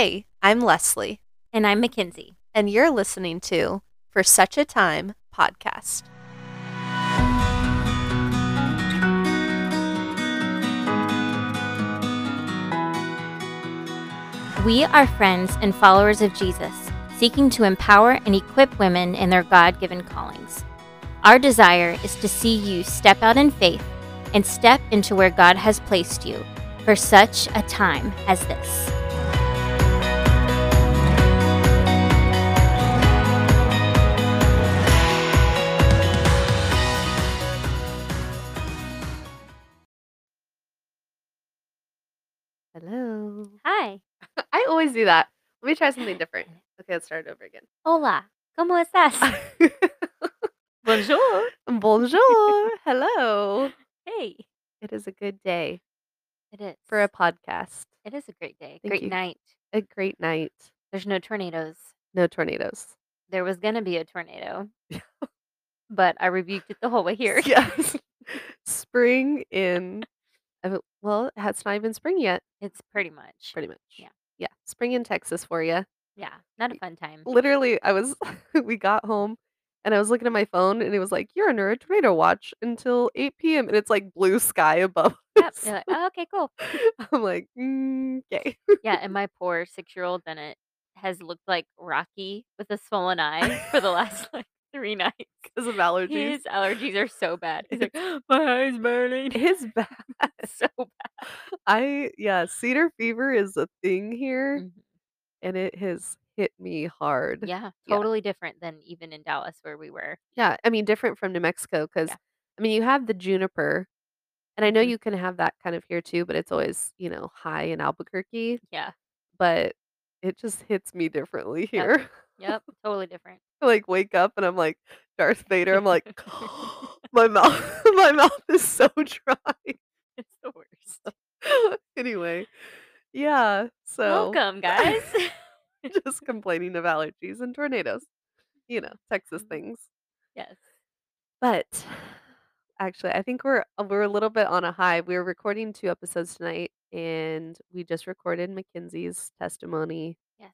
Hey, I'm Leslie, And I'm Mackenzie. and you're listening to For Such a Time podcast. We are friends and followers of Jesus, seeking to empower and equip women in their God given callings. Our desire is to see you step out in faith and step into where God has placed you for such a time as this. Hello. Hi. I always do that. Let me try something different. Okay, let's start over again. Hola. ¿Cómo estás? Bonjour. Bonjour. Hello. Hey. It is a good day It is. for a podcast. it is a great day. Thank great you. night. A great night. There's no tornadoes. No tornadoes. There was going to be a tornado, but I rebuked it the whole way here. Yes. Spring in, uh, well, it's not even spring yet, It's pretty much. pretty much. Yeah. Yeah. Spring in Texas for you. Yeah, not a fun time. literally I was we got home and I was looking at my phone and it was like, You're under a tornado watch until 8 p.m. and it's like blue sky above Yep. us. You're like, oh, okay, cool. I'm like, mm, okay. Yeah, and my poor six year old Bennett has looked like Rocky with a swollen eye for the last like three nights. Because of allergies. His allergies are so bad. He's like, my eye's burning. It's bad. so bad. I yeah, cedar fever is a thing here Mhm. and it has hit me hard. Yeah, Yeah. totally different than even in Dallas where we were. Yeah. I mean different from New Mexico because Yeah. I mean you have the juniper and I know Mhm. you can have that kind of here too, but it's always, you know, high in Albuquerque. Yeah. but it just hits me differently Yep. here. Yep. Totally different. I, like wake up and I'm like Darth Vader. I'm like my mouth my mouth is so dry. It's the worst. anyway, yeah. So Welcome, guys. just complaining of allergies and tornadoes. You know, Texas Mhm. things. yes. But actually, I think we're uh, we're a little bit on a high. We were recording two episodes tonight and we just recorded Mackenzie's testimony Yes.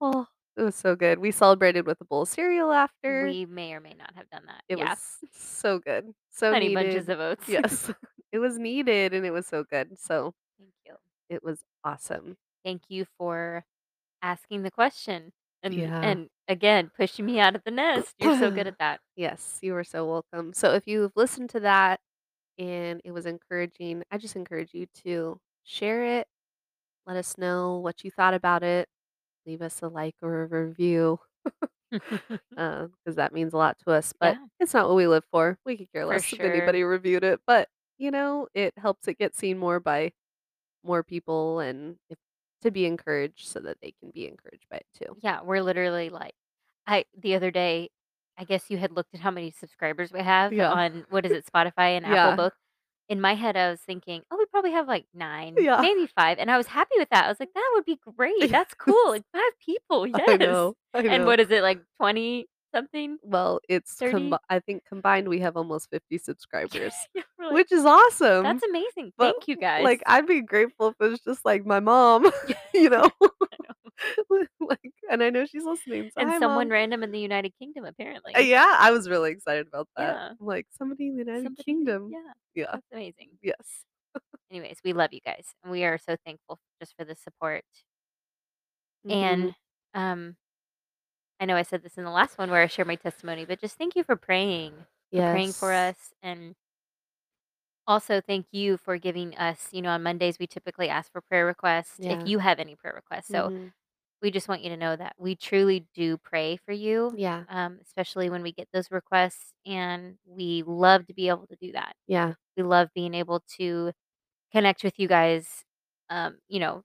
Oh, it was so good. We celebrated with a bowl of cereal after. We may or may not have done that. it yeah. was so good. So Many needed. bunches of oats. yes. it was needed and it was so good. So Thank you. it was awesome. Thank you for asking the question and Yeah. and again pushing me out of the nest. You're so good at that. Yes, you were so welcome. So if you've listened to that and it was encouraging, I just encourage you to share it. Let us know what you thought about it. Leave us a like or a review um, because that means a lot to us. But Yeah. it's not what we live for. We could care For less if sure. anybody reviewed it. But you know, it helps it get seen more by more people and if, to be encouraged so that they can be encouraged by it too. yeah, we're literally like I the other day I guess you had looked at how many subscribers we have Yeah. on what is it Spotify and Yeah. Apple Book. In my head I was thinking, "Oh, we probably have like 9, Yeah. maybe 5." And I was happy with that. I was like, "That would be great. That's cool. Like 5 people." Yes. I know. I know. And what is it like 20 something? well, it's 30? combi- I think combined we have almost 50 subscribers, Yeah, we're like, which is awesome. That's amazing. but, Thank you guys. Like I'd be grateful if it was just like my mom, you know. like and I know she's listening. So and hi, someone Mom. random in the United Kingdom apparently. Uh, yeah, I was really excited about that. Yeah. Like somebody in the United Somebody- Kingdom. Yeah. Yeah. That's amazing. Yes. Anyways, we love you guys. And we are so thankful just for the support. Mhm. And um I know I said this in the last one where I shared my testimony, but just thank you for praying, for praying for us and also thank you for giving us, you know, on Mondays we typically ask for prayer requests Yeah. if you have any prayer requests. So Mhm. We just want you to know that we truly do pray for you. yeah, Um, especially when we get those requests and we love to be able to do that. yeah, We love being able to connect with you guys. Um, you know,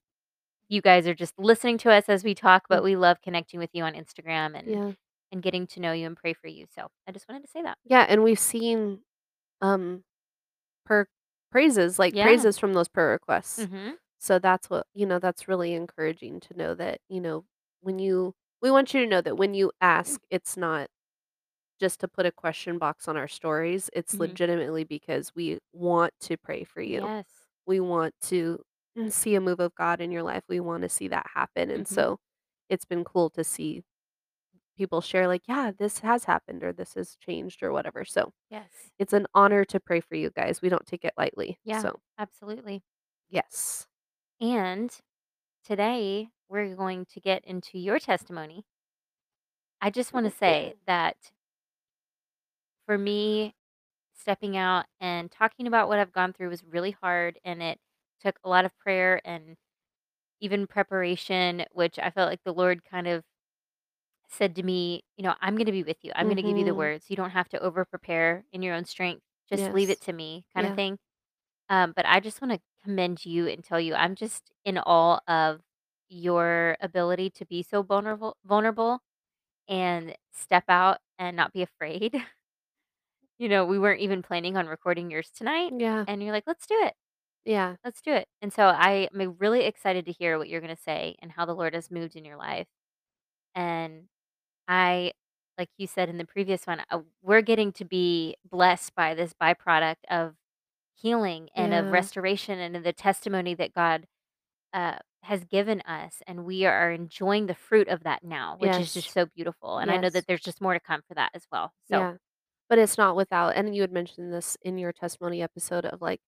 you guys are just listening to us as we talk, but Mm. we love connecting with you on Instagram and yeah, and getting to know you and pray for you. So I just wanted to say that. yeah. And we've seen um per praises, like Yeah. praises from those prayer requests. hmm So that's what you know. That's really encouraging to know that you know when you we want you to know that when you ask, it's not just to put a question box on our stories. It's Mhm. legitimately because we want to pray for you. Yes. We want to see a move of God in your life, we wanna see that happen, and Mhm. so it's been cool to see people share like, "Yeah, this has happened," or "This has changed," or whatever, so Yes. it's an honor to pray for you guys, we don't take it lightly, Yeah, so absolutely. yes. And today, we're going to get into your testimony. I just wanna say that for me, stepping out and talking about what I've gone through was really hard, and it took a lot of prayer and even preparation, which I felt like the Lord kind of said to me, you know, "I'm gonna be with you. I'm gonna give you the Mhm. words. You don't have to over-prepare in your own strength. Just leave it to me," kinda Yeah. thing. Um, but I just wanna commend you and tell you I'm just in awe of your ability to be so vulnerable vulnerable and step out and not be afraid. You know, we weren't even planning on recording yours tonight, Yeah. and you're like, "Let's do it. Yeah. Let's do it." And so I am really excited to hear what you're gonna say and how the Lord has moved in your life. And I like you said in the previous one, uh, we're getting to be blessed by this byproduct of healing and of Yeah. restoration and of the testimony that God, uh, has given us, and we are enjoying the fruit of that now, which is just so beautiful, and I know Yes. that there's just more to come for that as well, so Yeah. But it's not without and you had mentioned this in your testimony episode of, like,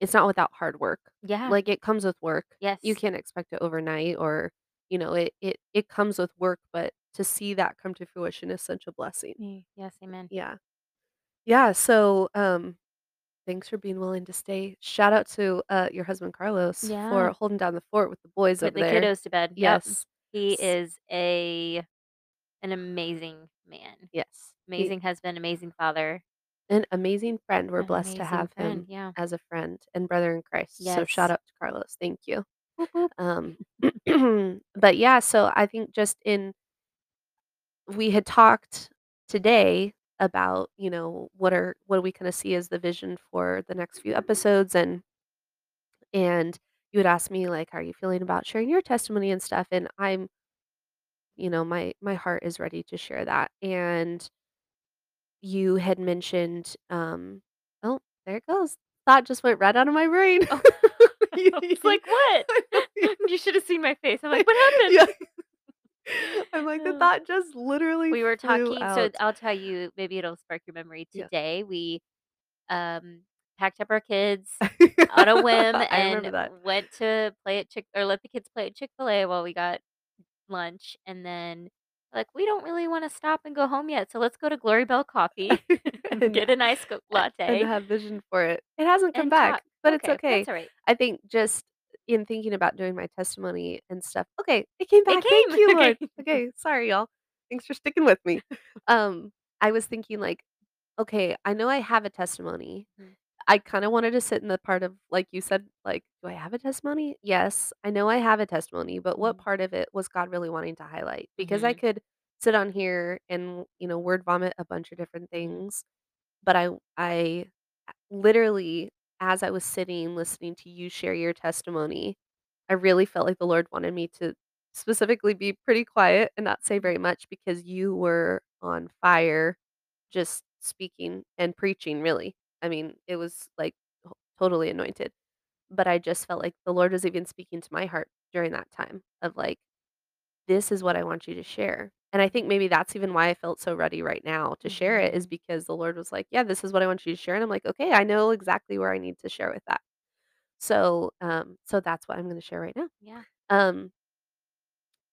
it's not without hard work. Yeah. Like, it comes with work. Yes. You Yes. can't expect it overnight or, you know, it it it comes with work, but to see that come to fruition is such a blessing. Mm, yes, amen. Yeah. Yeah, so, um, thanks for being willing to stay. Shout out to, uh, your husband, Carlos, for holding down the fort with the boys Put over the there. kiddos to bed, yep. Yes. He S is a an amazing man. Yes. He Amazing husband, amazing father. An amazing friend, we're An blessed to amazing have friend, him yeah. as a friend and brother in Christ, so shout Yes. out to Carlos, thank you. Um, but, yeah, so I think just in we had talked today about, you know, what are what do we kinda see as the vision for the next few episodes, and and you would ask me, like, "How are you feeling about sharing your testimony and stuff?" And I'm you know, my my heart is ready to share that, and you had mentioned, um oh, there it goes. Thought just went right out of my brain. Oh, You I was like, "What?" You You should have seen my face. I'm like, "What happened?" I'm like, the thought just literally We were flew talking so out. I'll tell you, maybe it'll spark your memory. Yeah. Today, we, um, packed up our kids on a whim I remember and that. went to play at Chick or let the kids play at Chick-fil-A while we got lunch, and then, like, "We don't really wanna stop and go home yet, so let's go to Glory Bell Coffee and get a nice co a and latte" have vision for it. It hasn't come and talk. back, but it's Okay, okay. that's alright. I think just in thinking about doing my testimony and stuff okay, it came It back, thank you, Okay. Lord. Okay, sorry, y'all. Thanks for sticking with me. Um, I was thinking, like, okay, I know I have a testimony. Mm. I kinda wanted to sit in the part of, like you said, like, "Do I have a testimony?" Yes, I know I have a testimony, but what Mhm. part of it was God really wanting to highlight? Because I Mhm. could sit on here and, you know, word vomit a bunch of different things, but I I literally, as I was sitting listening to you share your testimony, I really felt like the Lord wanted me to specifically be pretty quiet and not say very much because you were on fire just speaking and preaching, really. I mean, it was, like, totally anointed. But I just felt like the Lord was even speaking to my heart during that time of, like, "This is what I want you to share." And I think maybe that's even why I felt so ready right now to share it is Mhm. because the Lord was like, "Yeah, this is what I want you to share." And I'm like, "Okay, I know exactly where I need to share with that." So, um, so that's what I'm gonna share right now. Yeah. Um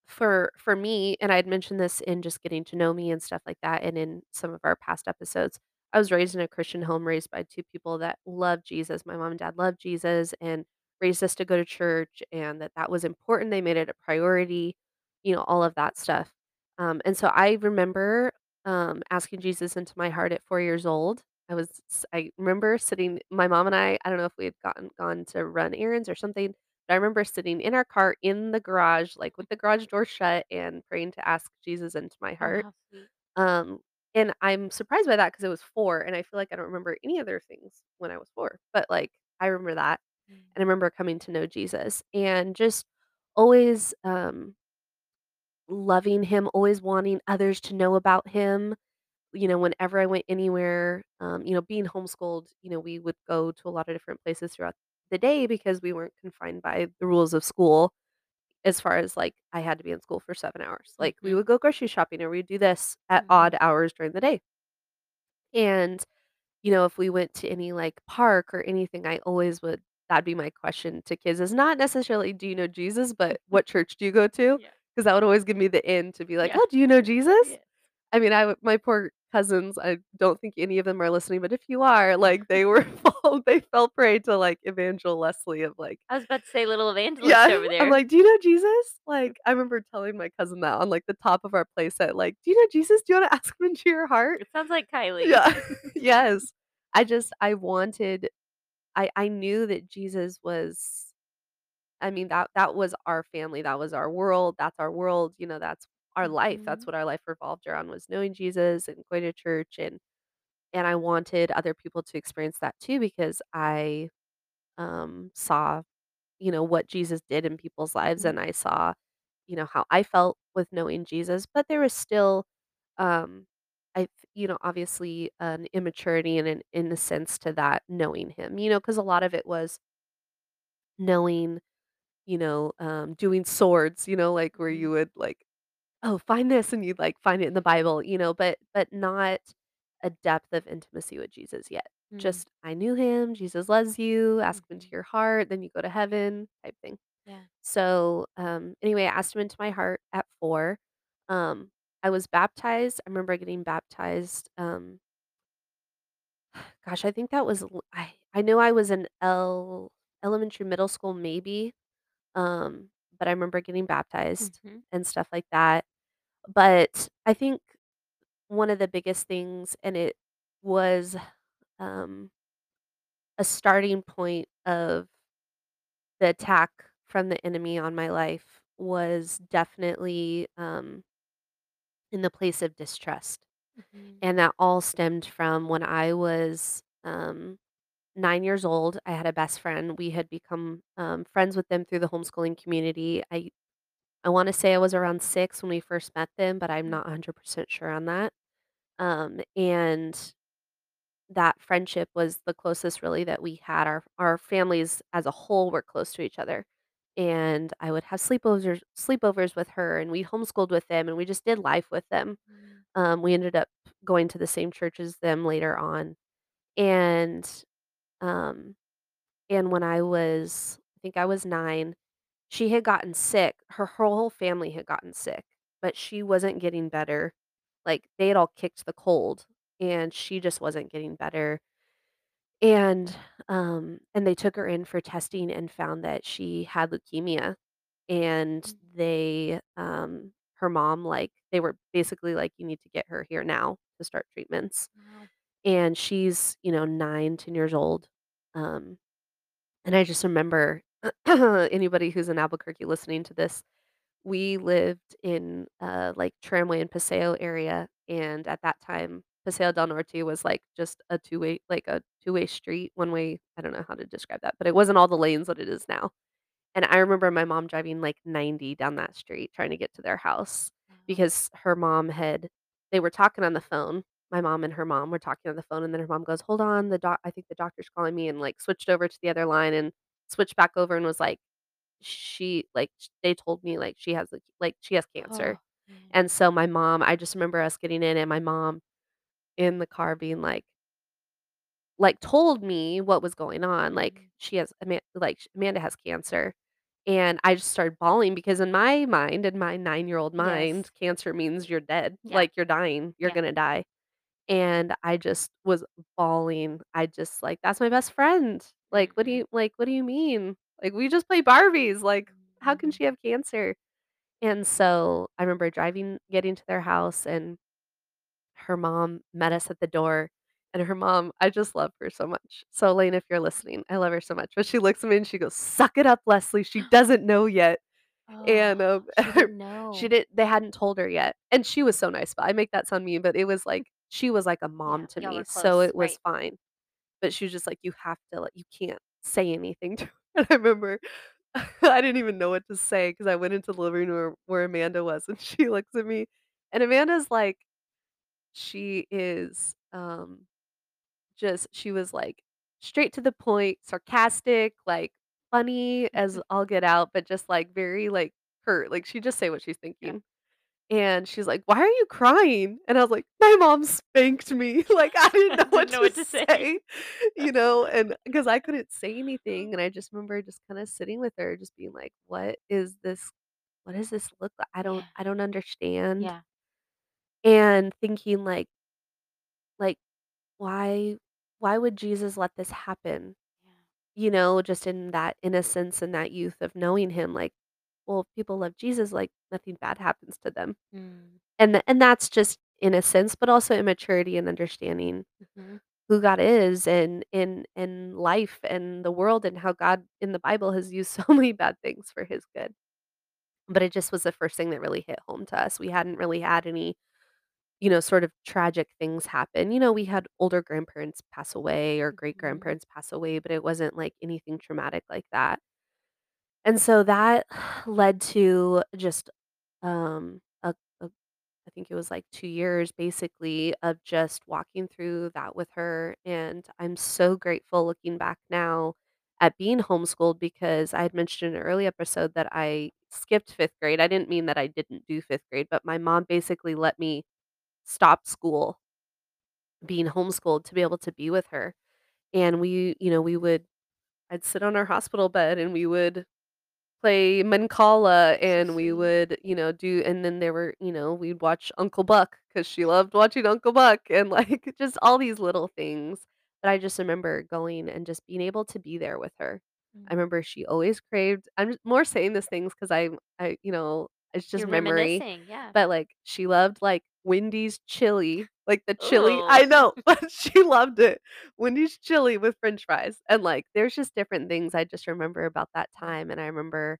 for for me and I had mentioned this in just getting to know me and stuff like that, and in some of our past episodes, I was raised in a Christian home, raised by 2 people that love Jesus. My mom and dad love Jesus and raised us to go to church and that that was important, they made it a priority, you know, all of that stuff. Um, and so I remember, um, asking Jesus into my heart at 4 years old. I was I remember sitting my mom and I I don't know if we had gotten gone to run errands or something, but I remember sitting in our car in the garage, like, with the garage door shut and praying to ask Jesus into my Oh, heart. how sweet. Um, and I'm surprised by that because it was 4, and I feel like I don't remember any other things when I was 4, but, like, I remember that, Mm. and I remember coming to know Jesus and just always, um loving him, always wanting others to know about him. You know, whenever I went anywhere, um, you know, being homeschooled, you know, we would go to a lot of different places throughout the day because we weren't confined by the rules of school as far as, like, I had to be in school for 7 hours. Like, we Mhm. would go grocery shopping or we'd do this at Mhm. odd hours during the day. And, you know, if we went to any, like, park or anything, I always would that'd be my question to kids is not necessarily, "Do you know Jesus?" But, "What church do you go to?" Yeah. 'Cause that would always give me the in to be like, Yeah. "Oh, do you know Jesus?" Yes. I mean, I my poor cousins, I don't think any of them are listening, but if you are, like, they were fall they fell prey to, like, Evangel Leslie of, like I was about to say little evangelist Yeah, over there. I'm like, "Do you know Jesus?" Like, I remember telling my cousin that on, like, the top of our playset, like, "Do you know Jesus? Do you wanna ask him into your heart?" It sounds like Kylie. Yeah, yes. I just I wanted I I knew that Jesus was I mean, that that was our family, that was our world, that's our world, you know, that's our life, that's Mhm. what our life revolved around was knowing Jesus and going to church, and and I wanted other people to experience that too because I, um, saw, you know, what Jesus did in people's lives, Mhm. and I saw, you know, how I felt with knowing Jesus, but there was still, um, I you know, obviously an immaturity and an innocence to that knowing him, you know because a lot of it was knowing, you know, um, doing swords, you know, like, where you Mhm. would, like, "Oh, find this," and you'd, like, find it in the Bible, you know, but but not a depth of intimacy with Jesus yet. Mm. Just, "I knew him, Jesus loves you, ask him into Mhm. your heart, then you go to heaven," type thing. Yeah. So, um, anyway, I asked him into my heart at 4. Um, I was baptized, I remember getting baptized, um gosh, I think that was l I I know I was in L elementary, middle school, maybe, um, but I remember getting baptized Mhm. and stuff like that. But I think one of the biggest things and it was, um a starting point of the attack from the enemy on my life was definitely, um in the place of distrust, Mhm. and that all stemmed from when I was, um, 9 years old, I had a best friend, we had become, um, friends with them through the homeschooling community. I I wanna say I was around 6 when we first met them, but I'm not Mhm. hundred percent sure on that. Um, and that friendship was the closest really that we had. Our our families as a whole were close to each other, and I would have sleepovers sleepovers with her, and we homeschooled with them, and we just did life with them. Mm. Um, we ended up going to the same church as them later on, and, um, and when I was I think I was 9, she had gotten sick. Her whole family had gotten sick, but she wasn't getting better. Like, they had all kicked the cold, and she just wasn't getting better. And, um, and they took her in for testing and found that she had leukemia, and Mm. they, um her mom, like they were basically like, "You need to get her here now to start treatments." Wow. And she's, you know, nine, ten years old, um, and I just remember anybody who's in Albuquerque listening to this, we lived in, uh, like, Tramway and Paseo area, and at that time, Paseo del Norte was, like, just a two-way like, a two-way street, one-way I don't know how to describe that, but it wasn't all the lanes that it is now. And I remember my mom driving, like, 90 down that street trying to get to their house because her mom had they were talking on the phone. My mom and her mom were talking on the phone, and then her mom goes, "Hold on, the doc I think the doctor's calling me," and, like, switched over to the other line and switched back over and was like, "She" like, sh they told me, like, "She has like, she has cancer." Oh. And so my mom I just remember us getting in and my mom in the car being like like, told me what was going on, like, Mhm. she has like, sh Amanda has cancer, and I just started bawling because in my mind, in my nine-year-old Yes. mind, cancer means you're dead, Yeah. like, you're dying, you're Yeah. gonna die. And I just was bawling. I just like, "That's my best friend. Like, what do Mhm. you like, what do you mean? Like, we just play Barbies, like, how can Mhm. she have cancer?" And so, I remember driving getting to their house, and her mom met us at the door, and her mom I just love her so much. So, Elaine, if you're listening, I love her so much, but she looks at me and she goes, "Suck it up, Leslie, she doesn't know yet." Oh, And, um, she didn't she know. did they hadn't told her yet, and she was so nice, but I make that sound mean, but it was like she was like a Yeah, mom to me, were so it was right. fine. But she was just like, "You have to, like you can't say anything to" her. and I remember I didn't even know what to say because I went into the living room where Amanda was, and she looks at me, and Amanda's like she is, um, just she was like straight to the point, sarcastic, like, funny as all get out, but just, like, very, like, hurt, like, she'd just say what she's Yeah. And she's like, "Why are you crying?" And I was like, "My mom spanked me." Like, I didn't know what Didn't know to what to say. say, you know, And because I couldn't say anything, and I just remember just kinda sitting with her, just being like, "What is this what does this look like? I don't Yeah. I don't understand." Yeah. And thinking like like, "Why why would Jesus let this happen?" Yeah. You know, just in that innocence and that youth of knowing him, like, well, if people love Jesus, like, nothing bad happens to them. Mm. And th and that's just innocence, but also immaturity and understanding Mhm. who God is and in in life and the world and how God in the Bible has used so many bad things for his good. But it just was the first thing that really hit home to us. We hadn't really had any, you know, sort of tragic things happen. You know, we had older grandparents pass away or Mhm. great-grandparents pass away, but it wasn't, like, anything traumatic like that. And so that led to just, um, a a I think it was, like, 2 years basically of just walking through that with her, and I'm so grateful looking back now at being homeschooled because I had mentioned in an early episode that I skipped 5th grade. I didn't mean that I didn't do 5th grade, but my mom basically let me stop school being homeschooled to be able to be with her. And we you know, we would I'd sit on our hospital bed and we would play Mancala and we would, you know, do and then there were you know, we'd watch Uncle Buck cuz she loved watching Uncle Buck and, like, just all these little things. But I just remember going and just being able to be there with her. I Mm. remember she always craved I'm more saying these things 'cause I'm I you know, it's just You're memory, reminiscing, yeah. but, like, she loved, like, Wendy's chili, like, the chili Ooh. I know, but she loved it. Wendy's chili with french fries, and, like, there's just different things I just remember about that time, and I remember,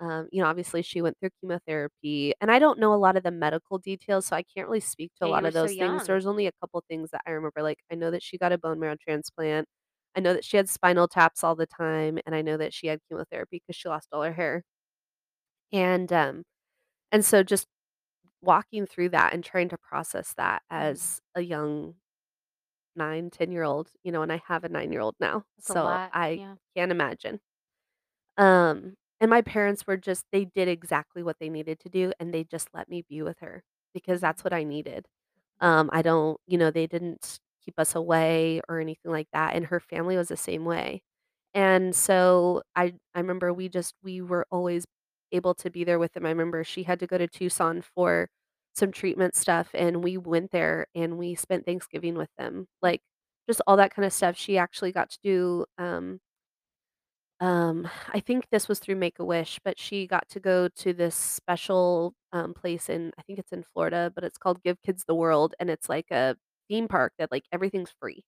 um, you know, obviously she went through chemotherapy, and I don't know a lot of the medical details, so I can't really speak to a Yeah, you lot were of so those things. young. There's only a couple things that I remember, like, I know that she got a bone marrow transplant. I know that she had spinal taps all the time, and I know that she had chemotherapy because she lost all her hair. And, um, and so just walking through that and trying to process that Mm. as a young 9, ten-year-old, you know, and I have a nine-year-old now, That's a so lot, I yeah. can't imagine. Um, and my parents were just they did exactly what they needed to do, and they just let me be with her because that's what I needed. Um, I don't you know, they didn't keep us away or anything like that, and her family was the same way. And so I I remember we just we were always able to be there with them. I remember she had to go to Tucson for some treatment stuff, and we went there, and we spent Thanksgiving with them, like, just all that kinda stuff. She actually got to do, um um, I think this was through Make-A-Wish, but she got to go to this special, um, place in I think it's in Florida, but it's called Give Kids the World, and it's like a theme park that, like, everything's free.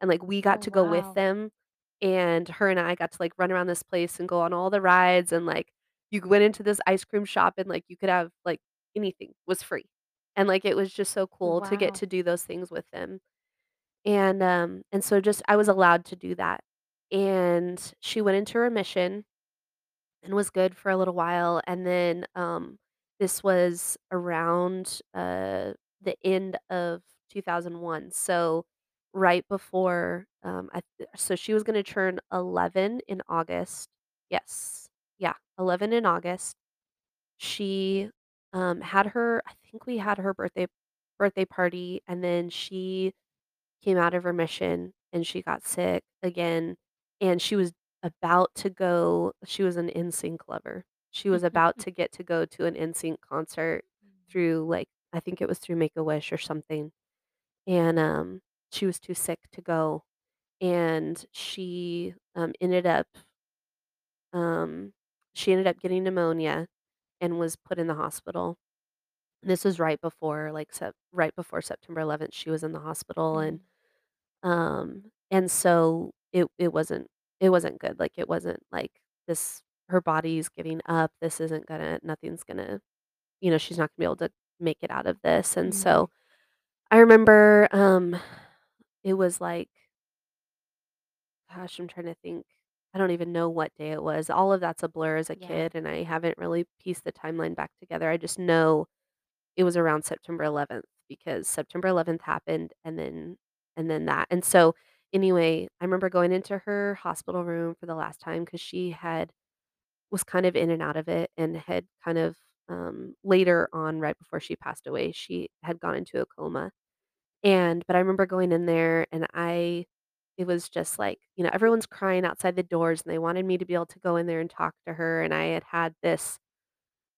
And, like, we got Oh, to go with wow. them, and her and I got to, like, run around this place and go on all the rides, and, like, you went into this ice cream shop and, like, you could have, like anything was free. And, like, it was just so cool to get Wow. to do those things with them. And, um, and so just I was allowed to do that. And she went into remission and was good for a little while, and then, um, this was around, uh, the end of 2001, so right before, um, I th so she was gonna turn 11 in August. Yes. Yeah, 11 in August. She, um, had her I think we had her birthday birthday party, and then she came out of remission, and she got sick again, and she was about to go she was an NSYNC lover. She was about to get to go to an NSYNC concert Mm. through, like I think it was through Make-A-Wish or something. And, um, she was too sick to go, and she, um, ended up um, she ended up getting pneumonia and was put in the hospital. This was right before, like, Sep right before September 11th, she was in the hospital, and, Mm. um, and so it it wasn't it wasn't good, like, it wasn't like this her body's giving up, this isn't gonna nothing's gonna you know, she's not gonna be able to make it out of this, and Mhm. so I remember, um, it was like gosh, I'm trying to think. I don't even know what day it was. All of that's a blur as a Yeah. kid, and I haven't really pieced the timeline back together. I just know it was around September 11th because September 11th happened and then and then that. And so Anyway, I remember going into her hospital room for the last time because she had was kind of in and out of it and had kind of, um later on, right before she passed away, she had gone into a coma. And but I remember going in there and I it was just like, you know, everyone's crying outside the doors and they wanted me to be able to go in there and talk to her, and I had had this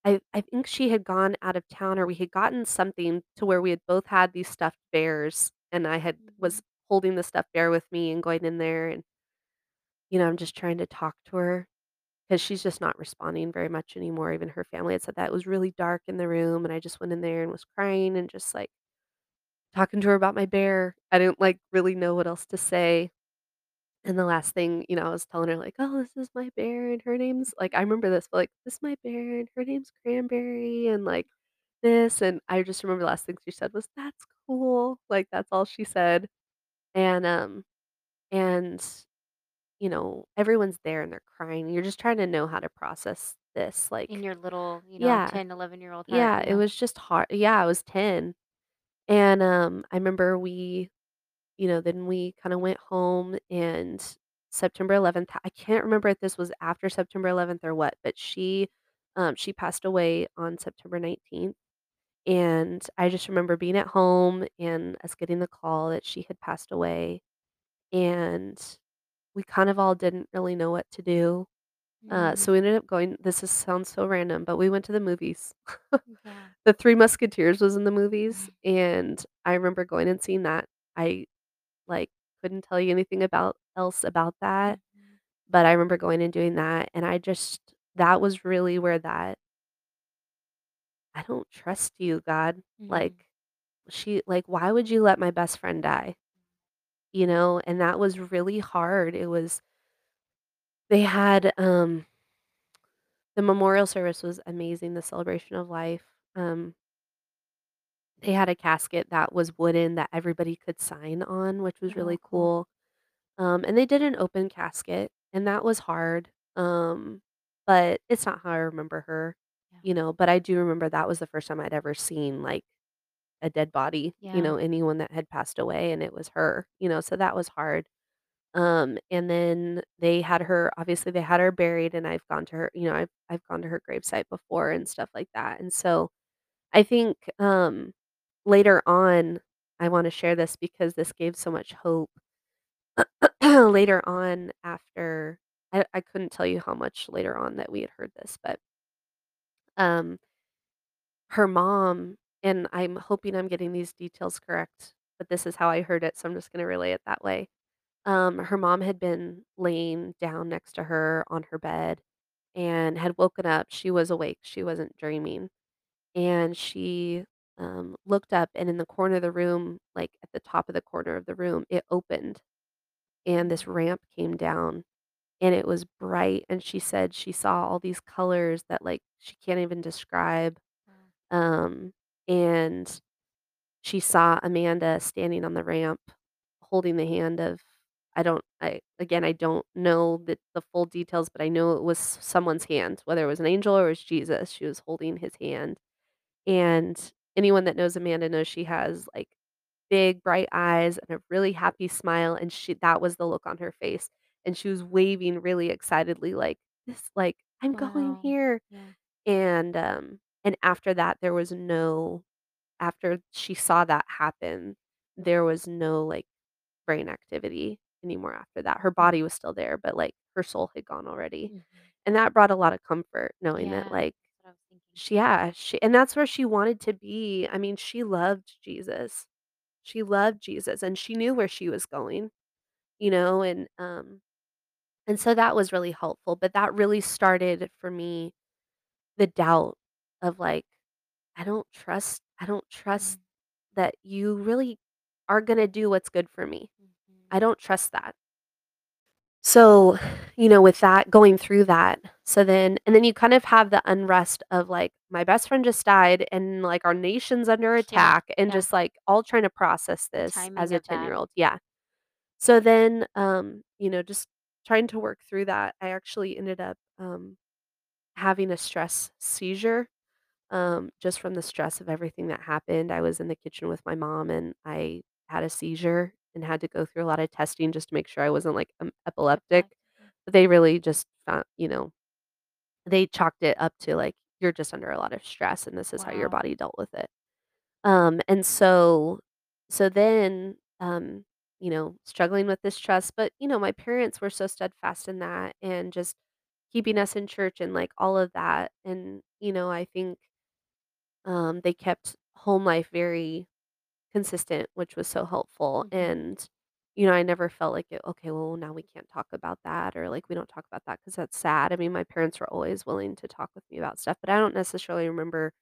I I think she had gone out of town or we had gotten something to where we had both had these stuffed bears, and I had was Mhm. holding the stuffed bear with me and going in there and you know, I'm just trying to talk to her because she's just not responding very much anymore. Even her family had said that it was really dark in the room, and I just went in there and was crying and just, like talking to her about my bear. I didn't, like, really know what else to say. And the last thing, you know, I was telling her like, "Oh, this is my bear, and her name's" like, I remember this, but, like, "This is my bear, and her name's Cranberry," and, like, this, and I just remember the last thing she said was, "That's cool." Like, that's all she said. And, um, and, you know, everyone's there and they're crying. You're just trying to know how to process this, like In like your little, you know, Yeah. 10, eleven-year-old heart, Yeah, you it was just hard. yeah, I was 10. And, um, I remember we you know, then we kinda went home, and September 11th I can't remember if this was after September 11th or what, but she, um, she passed away on September 19th, and I just remember being at home and us getting the call that she had passed away, and we kind of all didn't really know what to do. Uh, Mm. so we ended up going this is sounds so random, but we went to the movies. Yeah. The Three Musketeers was in the movies, and I remember going and seeing that. I, like, couldn't tell you anything about else about that, Mhm. but I remember going and doing that, and I just that was really where that "I don't trust you, God." Mhm. Like, she like, "Why would you let my best friend die?" You know? And that was really hard. It was they had, um the memorial service was amazing, the celebration of life. Um they had a casket that was wooden that everybody could sign on, which was Oh, really cool. cool. Um, and they did an open casket, and that was hard. Um, but it's not how I remember her, Yeah. you know? But I do remember that was the first time I'd ever seen, like, a dead body, you Yeah. know, anyone that had passed away, and it was her, you know? So that was hard. Um, and then they had her obviously, they had her buried, and I've gone to her you know, I've I've gone to her gravesite before and stuff like that. And so, I think, um, later on I wanna share this because this gave so much hope. Later on after I I couldn't tell you how much later on that we had heard this, but um her mom and I'm hoping I'm getting these details correct, but this is how I heard it, so I'm just gonna relay it that way. Um, her mom had been laying down next to her on her bed and had woken up. She was awake, she wasn't dreaming. And she, um, looked up, and in the corner of the room, like, at the top of the corner of the room, it opened, and this ramp came down, and it was bright, and she said she saw all these colors that, like, she can't even describe. Wow. Um, and she saw Amanda standing on the ramp holding the hand of I don't I again, I don't know the the full details, but I know it was someone's hand, whether it was an angel or it was Jesus, she was holding his hand. And anyone that knows Amanda knows she has, like, big, bright eyes and a really happy smile, and she that was the look on her face. And she was waving really excitedly like, "This" like, "I'm going Wow. here." Yeah. And, um, and after that, there was no after she saw that happen, there was no, like, brain activity anymore after that. Her body was still there, but, like, her soul had gone already. Mhm. And that brought a lot of comfort knowing that, like, That's what I was thinking. sh yeah, she and that's where she wanted to be. I mean, she loved Jesus. She loved Jesus, and she knew where she was going, you know? And, um, and so that was really helpful, but that really started for me the doubt of, like, "I don't trust I don't trust Mm. that you really are gonna do what's good for me. I don't trust that." So, you know, with that going through that, so then and then you kind of have the unrest of, like, my best friend just died, and, like, our nation's under Yeah. attack, and Yeah. just, like, all trying to process this as a ten-year-old yeah. So then, um, you know, just trying to work through that, I actually ended up, um, having a stress seizure, um, just from the stress of everything that happened. I was in the kitchen with my mom, and I had a seizure. And had to go through a lot of testing just to make sure I wasn't, like, um, epileptic. But they really just fou you know, they chalked it up to, like, "You're just under a lot of stress, and this is how your Wow. body dealt with it." Um, and so so then, um, you know, struggling with this trust, but, you know, my parents were so steadfast in that and just keeping us in church and, like, all of that, and, you know, I think um, they kept home life very consistent, which was so helpful, Mhm. and, you know, I never felt like it, "Okay, well, now we can't talk about that," or, like, "We don't talk about that because that's sad." I mean, my parents were always willing to talk with me about stuff, but I don't necessarily remember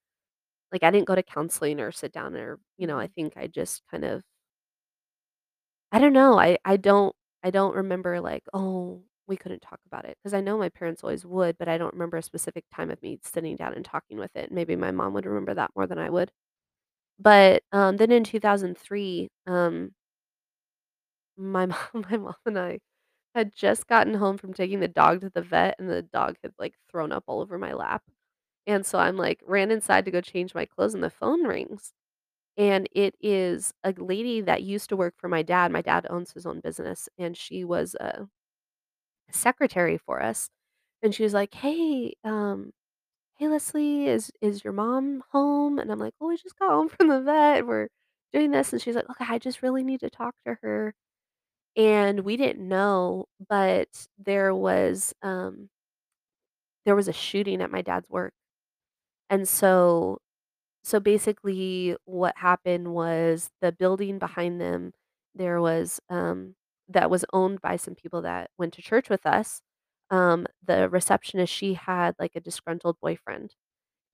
like, I didn't go to counseling or sit down or you know, I Mhm. think I just kind of I don't know, I I don't I don't remember, like, "Oh, we couldn't talk about it because I know my parents always would, but I don't remember a specific time of me sitting down and talking with it. Maybe my mom would remember that more than I would. But, um, then in 2003, um my mom my mom and I had just gotten home from taking the dog to the vet, and the dog had, like, thrown up all over my lap. And so I'm, like ran inside to go change my clothes, and the phone rings, and it is a lady that used to work for my dad. My dad owns his own business, and she was a secretary for us. And she was like, "Hey, um, hey, Leslie, is is your mom home?" And I'm like, "Oh, we just got home from the vet, we're doing this." And she's like, "Okay, I just really need to talk to her." And we didn't know, but there was, um there was a shooting at my dad's work. And so so basically what happened was the building behind them, there was, um that was owned by some people that went to church with us. Um, the receptionist, she had, like, a disgruntled boyfriend,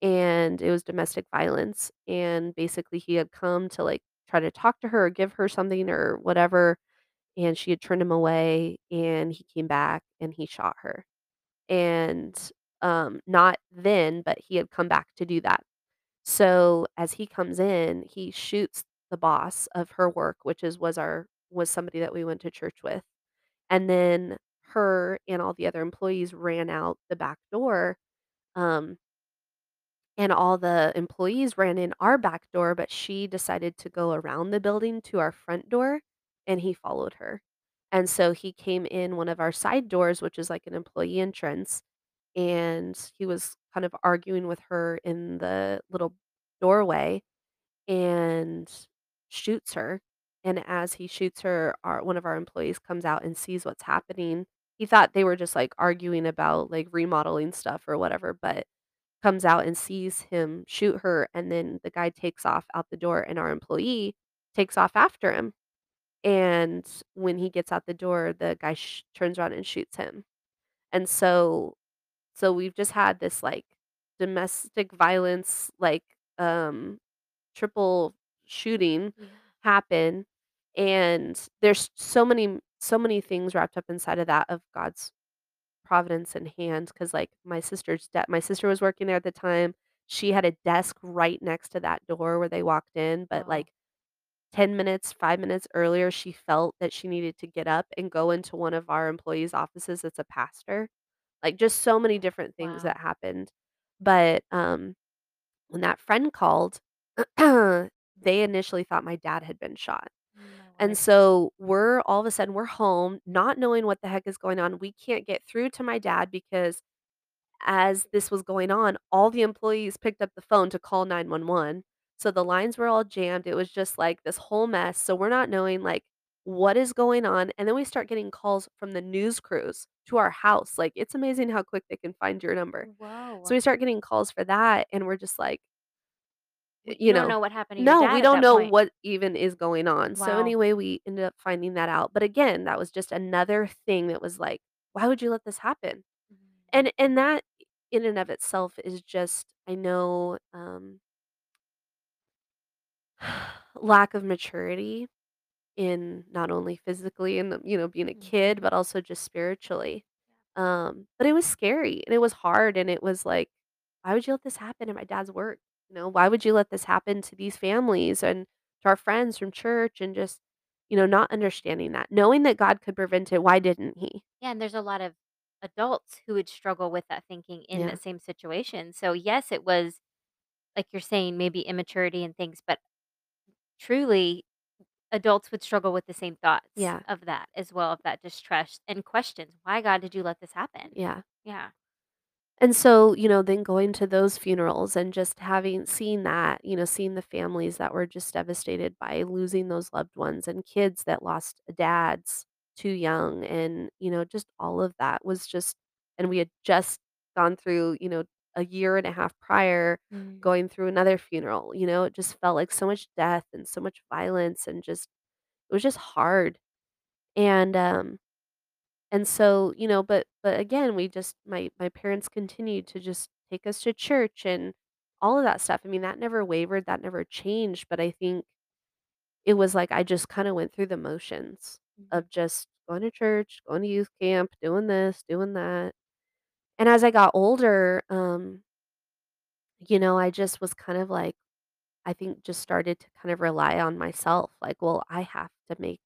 and it was domestic violence, and basically he had come to, like, try to talk to her or give her something or whatever, and she had turned him away, and he came back, and he shot her. And, um, not then, but he had come back to do that. So, as he comes in, he shoots the boss of her work, which is was our was somebody that we went to church with. And then her and all the other employees ran out the back door, um and all the employees ran in our back door, but she decided to go around the building to our front door, and he followed her. And so he came in one of our side doors, which is like an employee entrance, and he was kind of arguing with her in the little doorway and shoots her. And as he shoots her, our one of our employees comes out and sees what's happening. He thought they were just, like, arguing about, like, remodeling stuff or whatever, but comes out and sees him shoot her, and then the guy takes off out the door, and our employee takes off after him. And when he gets out the door, the guy sh turns around and shoots him. And so so we've just had this, like, domestic violence, like, um, triple shooting happen, and there's so many so many things wrapped up inside of that of God's providence and hand 'cause, like, my sister's de my sister was working there at the time. She had a desk right next to that door where they walked in, but, like, 10 minutes, 5 minutes earlier, she felt that she needed to get up and go into one of our employees' offices that's a pastor. Like, just so many different things that Wow. happened. But, um, when that friend called, they initially thought my dad had been shot. And so we're all of a sudden, we're home, not knowing what the heck is going on. We can't get through to my dad because as this was going on, all the employees picked up the phone to call 911. So the lines were all jammed, it was just, like, this whole mess, so we're not knowing, like, what is going on, and then we start getting calls from the news crews to our house, like, it's amazing how quick they can find your number. Whoa. So we start getting calls for that, and we're just like you you don't know know what happened No, we don't know point. what even is going on. So anyway, we ended up finding that out. But again, that was just another thing that was like, "Why would you let this happen?" Mhm. And and that in and of itself is just I know, um lack of maturity in not only physically and you know, being a kid, Mhm. but also just spiritually. Um, but it was scary, and it was hard, and it was like, "Why would you let this happen in my dad's work?" You know, "Why would you let this happen to these families and to our friends from church?" And just, you know, not understanding that. Knowing that God could prevent it, why didn't he? Yeah, and there's a lot of adults who would struggle with that thinking in Yeah. that same situation. So, yes, it was, like you're saying, maybe immaturity and things, but truly adults would struggle with the same thoughts Yeah. of that as well, of that distrust and questions. "Why, God, did you let this happen?" Yeah. Yeah. And so, you know, then going to those funerals and just having seen that, you know, seeing the families that were just devastated by losing those loved ones and kids that lost dads too young and, you know, just all of that was just and we had just gone through, you know, a year and a half prior Mm. going through another funeral, you know, it just felt like so much death and so much violence and just it was just hard. And, um and so, you know, but but again, we just my my parents continued to just take us to church and all of that stuff. I mean, that never wavered, that never changed, but I think it was like I just kinda went through the motions Mhm. of just going to church, going to youth camp, doing this, doing that. And as I got older, um, you know, I just was kind of like I think just started to kind of rely on myself, like, well, I have to make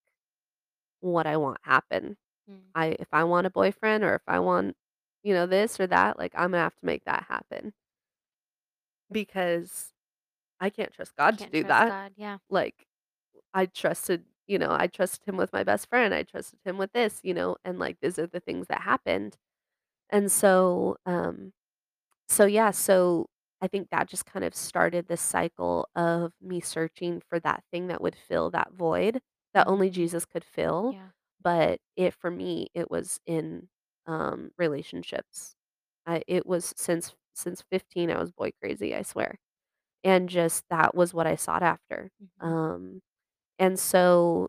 what I want happen. Mm. I if I want a boyfriend or if I want, you know, this or that, like, I'm gonna have to make that happen because I can't trust God to Can't do trust that. God. Yeah. Like, I trusted you know, I trusted him with my best friend, I trusted him with this, you know, and, like, these are the things that happened. And so, um so, yeah, so I think that just kind of started this cycle of me searching for that thing that would fill that void that only Mm. Jesus could fill, Yeah. But it for me, it was in, um, relationships. I it was since since 15, I was boy crazy, I swear, and just that was what I sought after. Mhm. Um, and so,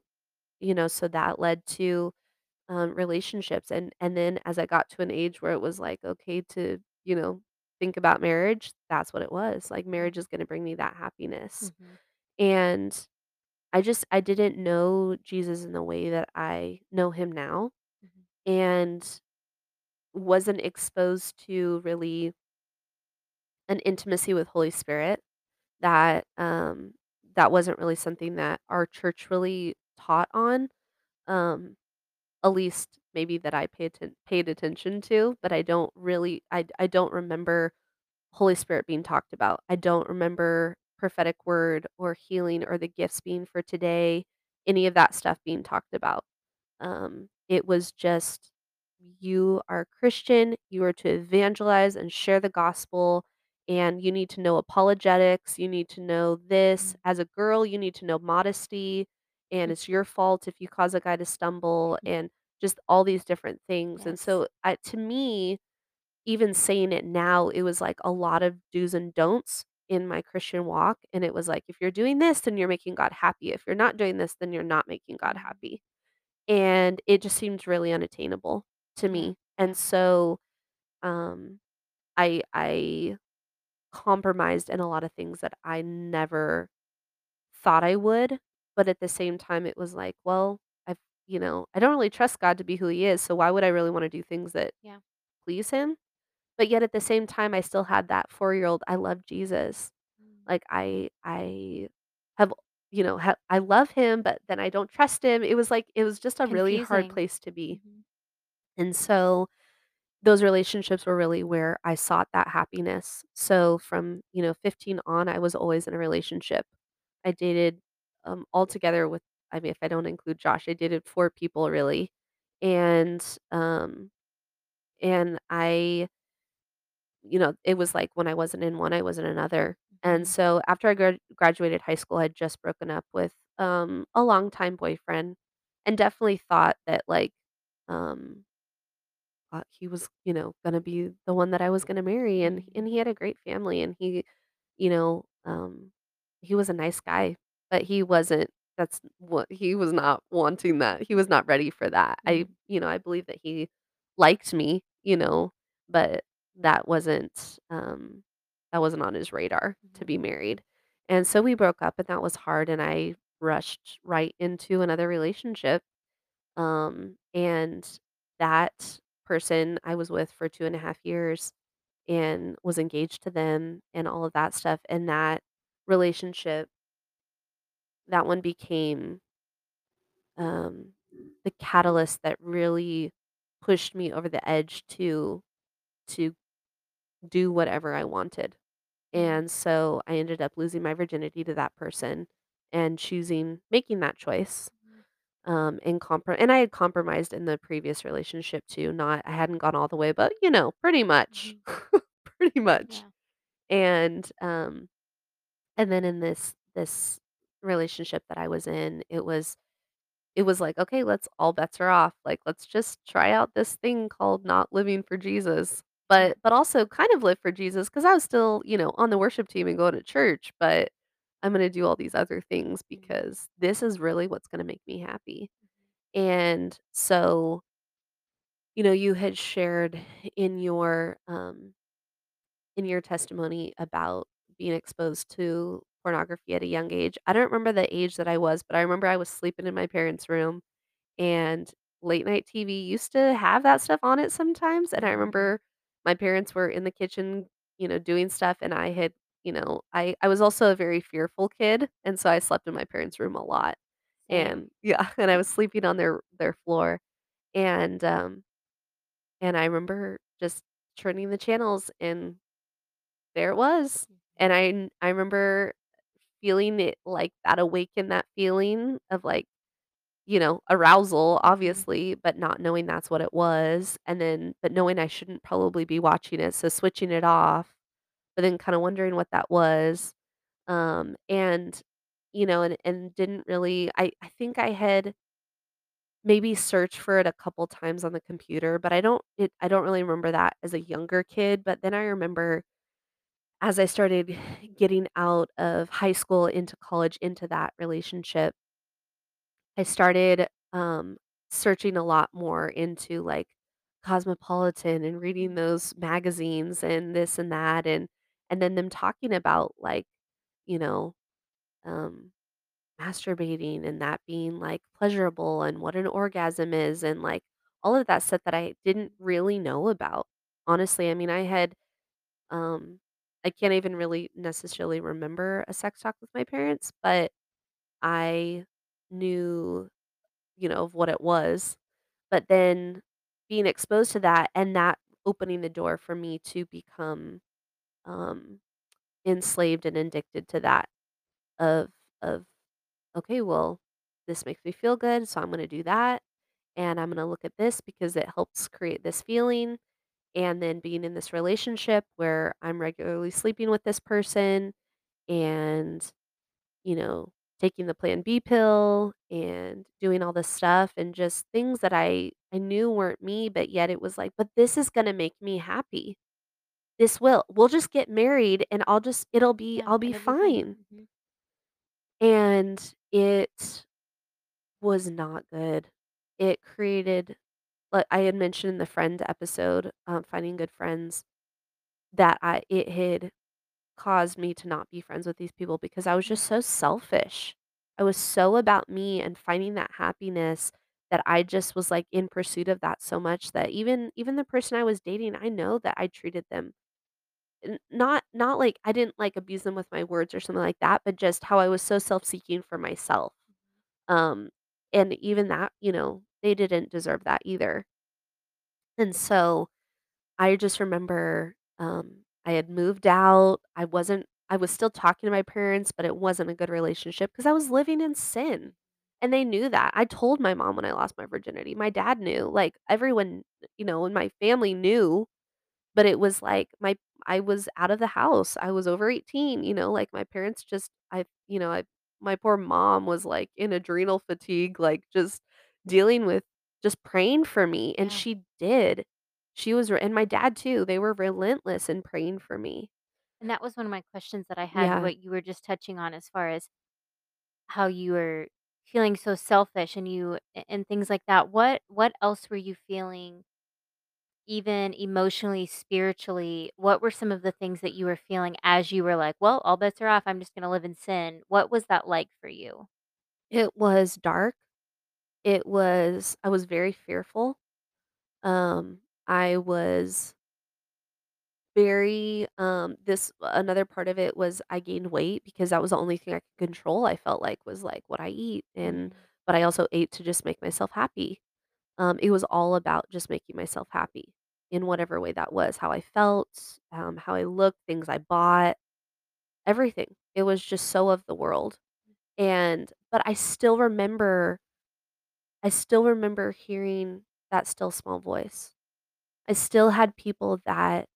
you know, so that led to um, relationships, and and then as I got to an age where it was, like, okay to, you know, think about marriage, that's what it was, like, marriage is gonna bring me that happiness, Mhm. and I just I didn't know Jesus in the way that I know him now, Mhm. and wasn't exposed to really an intimacy with Holy Spirit that, um, that wasn't really something that our church really taught on, um At least maybe that I paid atten paid attention to, but I don't really I I don't remember Holy Spirit being talked about. I don't remember prophetic word or healing or the gifts being for today, any of that stuff being talked about. Um, it was just, "You are a Christian, you are to evangelize and share the gospel, and you need to know apologetics, you need to know this. Mm. As a girl, you need to know modesty, and it's your fault if you cause a guy to stumble," and just all these different things, and so, I to me, even saying it now, it was like a lot of do's and don'ts in my Christian walk, and it was like, "If you're doing this, then you're making God happy. If you're not doing this, then you're not making God happy." And it just seemed really unattainable to me, and so, um, I I compromised in a lot of things that I never thought I would, but at the same time, it was like, well, I've you know, I don't really trust God to be who he is, so why would I really wanna do things that Yeah. please him? But yet at the same time, I still had that four-year-old, I love Jesus. Mm. Like, I I have you know, ha I love him, but then I don't trust him. It was like it was just a really hard Confusing. place to be. Mhm. And so, those relationships were really where I sought that happiness. So from, you know, 15 on, I was always in a relationship. I dated, um, altogether with I mean, if I don't include Josh, I dated 4 people really. And, um, and I you know, it was like when I wasn't in one, I was in another. And Mhm. so after I grad graduated high school, I'd just broken up with, um, a longtime boyfriend and definitely thought that, like, um uh, he was, you know, gonna be the one that I was gonna marry, and and Mhm. he had a great family, and he, you know, um, he was a nice guy, but he wasn't that's what he was not wanting that. He was not ready for that. I Mm. you know, I believe that he liked me, you know, but that wasn't, um, that wasn't on his radar to Mhm. be married. And so we broke up, and that was hard, and I rushed right into another relationship um, and that person I was with for 2 and a half years and was engaged to them and all of that stuff, and that relationship, that one became, um, the catalyst that really pushed me over the edge to to do whatever I wanted, Mm. and so I ended up losing my virginity to that person, and choosing making that choice, Mhm. um, and compro and I had compromised in the previous relationship too, not I hadn't gone all the way, but, you know, pretty much. Mhm. Pretty much. Yeah. And, um, and then in this this relationship that I was in, it was it was like, "Okay, let's all bets are off, like, let's just try out this thing called not living for Jesus." But but also kind of live for Jesus because I was still, you know, on the worship team and going to church, but I'm gonna do all these other things Mhm. because this is really what's gonna make me happy. Mhm. And so you know, you had shared in your, um in your testimony about being exposed to pornography at a young age. I don't remember the age that I was, but I remember I was sleeping in my parents' room, and late night TV used to have that stuff on it sometimes, and I Mhm. remember my parents were in the kitchen, you know, doing stuff, and I had you know, I I was also a very fearful kid, and so I slept in my parents' room a lot. Same. And yeah, and I was sleeping on their their floor, and, um and I remember just turning the channels, and there it was. And I I remember feeling it like that awaken that feeling of, like, you know, arousal, Mhm. obviously, but not knowing that's what it was, and then but knowing I shouldn't probably be watching it, so switching it off, but then kinda wondering what that was. Um, and, you know, and and didn't really I I think I had maybe searched for it a couple times on the computer, but I don't it I don't really remember that as a younger kid, but then I remember as I started getting out of high school into college into that relationship I started, um, searching a lot more into, like, Cosmopolitan and reading those magazines and this and that, and and then them talking about, like, you know, um, masturbating and that being, like, pleasurable and what an orgasm is and, like, all of that stuff that I didn't really know about. Honestly, I mean, I had, um I can't even really necessarily remember a sex talk with my parents, but I knew, you know, of what it was. But then being exposed to that and that opening the door for me to become, um, enslaved and addicted to that of of, "Okay, well, this makes me feel good, so I'm gonna do that, and I'm gonna look at this because it helps create this feeling." And then being in this relationship where I'm regularly sleeping with this person and, you know, taking the Plan B pill and doing all this stuff and just things that I I knew weren't me, but yet it was like, "But this is gonna make me happy. This will. We'll just get married, and I'll just it'll be Yeah, I'll be it'll be fine. fine." Mhm. And it was not good. It created like I had mentioned in the friend episode, um, finding good friends, that I it had caused me to not be friends with these people because I was just so selfish. I was so about me and finding that happiness that I just was, like, in pursuit of that so much that even even the person I was dating, I know that I treated them not not like I didn't, like, abuse them with my words or something like that, but just how I was so self-seeking for myself. Um, and even that, you know, they didn't deserve that either. And so, I just remember, um, I had moved out, I wasn't I was still talking to my parents, but it wasn't a good relationship because I was living in sin, and they knew that. I told my mom when I lost my virginity, my dad knew, like, everyone, you know, in my family knew, but it was like my I was out of the house, I was over 18, you know, like, my parents just I you know, I my poor mom was, like, in adrenal fatigue, like, just dealing with just praying for me, and Yeah. she did. She was re and my dad too, they were relentless in praying for me. And that was one of my questions that I had, Yeah. what you were just touching on as far as how you were feeling so selfish and you a and things like that. What what else were you feeling even emotionally, spiritually? What were some of the things that you were feeling as you were like, "Well, all bets are off, I'm just gonna live in sin." What was that like for you? It was dark. It was I was very fearful. Um, I was very, um this another part of it was I gained weight because that was the only thing I could control, I felt like, was, like, what I eat, and Mm. but I also ate to just make myself happy. Um, it was all about just making myself happy in whatever way that was, how I felt, um, how I looked, things I bought, everything. It was just so of the world. And but I still remember I still remember hearing that still small voice. I still had people that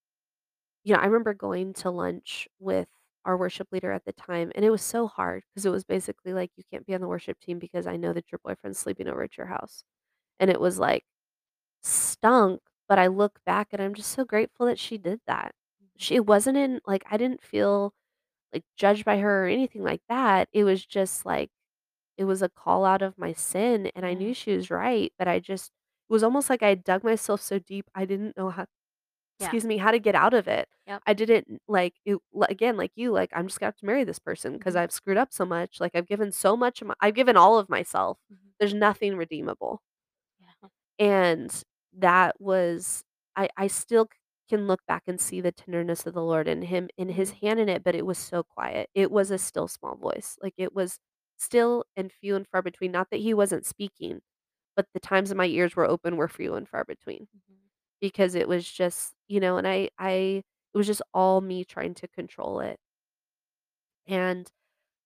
you know, I remember going to lunch with our worship leader at the time, and it was so hard because it was basically like, "You can't be on the worship team because I know that your boyfriend's sleeping over at your house." And it was, like, stunk, but I look back and I'm just so grateful that she did that. She wasn't in like, I didn't feel, like, judged by her or anything like that, it was just, like it was a call out of my sin, and I Yeah. knew mm. she was right, but I just it was almost like I dug myself so deep, I didn't know how Yeah. excuse me, how to get out of it. Yep. I didn't like, it li again, like you, like, I'm just gonna have to marry this person 'cause Mhm. I've screwed up so much, like, I've given so much of my I've given all of myself. Mhm. There's nothing redeemable. Yeah. And that was I I still c can look back and see the tenderness of the Lord and him in his Mhm. hand in it, but it was so quiet. It was a still small voice. Like, it was still and few and far between, not that he wasn't speaking, but the times that my ears were open were few and far between. Mhm. Because it was just you know, and I I it was just all me trying to control it. And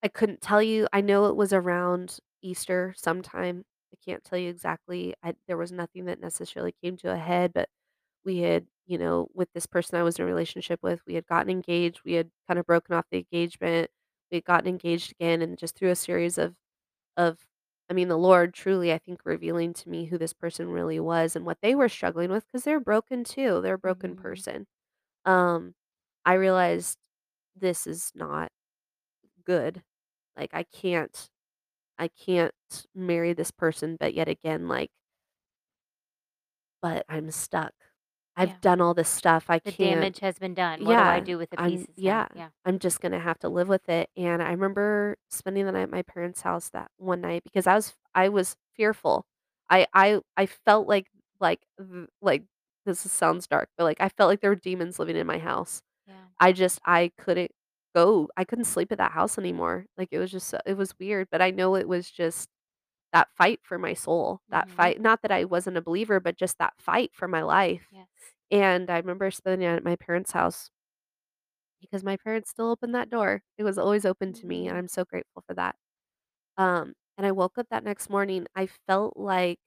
I couldn't tell you I know it was around Easter sometime. I can't tell you exactly. I there was nothing that necessarily came to a head, but we had you know, with this person I was in a relationship with, we had gotten engaged, we had kinda broken off the engagement, we had gotten engaged again, and just through a series of of I mean, the Lord truly, I think, revealing to me who this person really was and what they were struggling with because they're broken too, they're a broken Mhm. person. Um, I realized this is not good. Like, I can't I can't marry this person, but yet again, like but I'm stuck. I've Yeah. done all this stuff, I The can't damage has been done. What do I Yeah, do with the I'm pieces now? yeah, Yeah. I'm just gonna have to live with it, and I remember spending the night at my parents' house that one night because I was I was fearful. I I I felt like like th like this sounds dark, but, like, I felt like there were demons living in my house. Yeah. I just I couldn't go I couldn't sleep at that house anymore. Like, it was just so it was weird, but I know it was just that fight for my soul, that Mhm. fight not that I wasn't a believer, but just that fight for my life. Yes. And I remember spending night at my parents' house because my parents still opened that door. It was always open to me, and Mm. I'm so grateful for that. Um, and I woke up that next morning, I felt like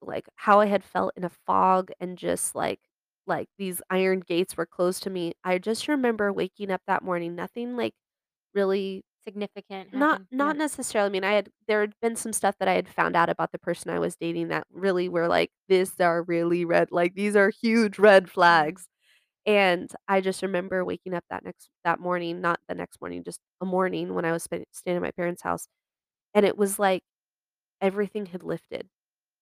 like, how I had felt in a fog and just, like like, these iron gates were closed to me. I just remember waking up that morning, nothing, like, really Significant not happened. Yeah. not necessarily, I mean, I had there had been some stuff that I had found out about the person I was dating that really were like, "These are really red" like, "These are huge red Mm. flags." And I just remember waking up that next that morning, not the next morning, just a morning when I was sp staying at my parents' house, and it was like everything had lifted.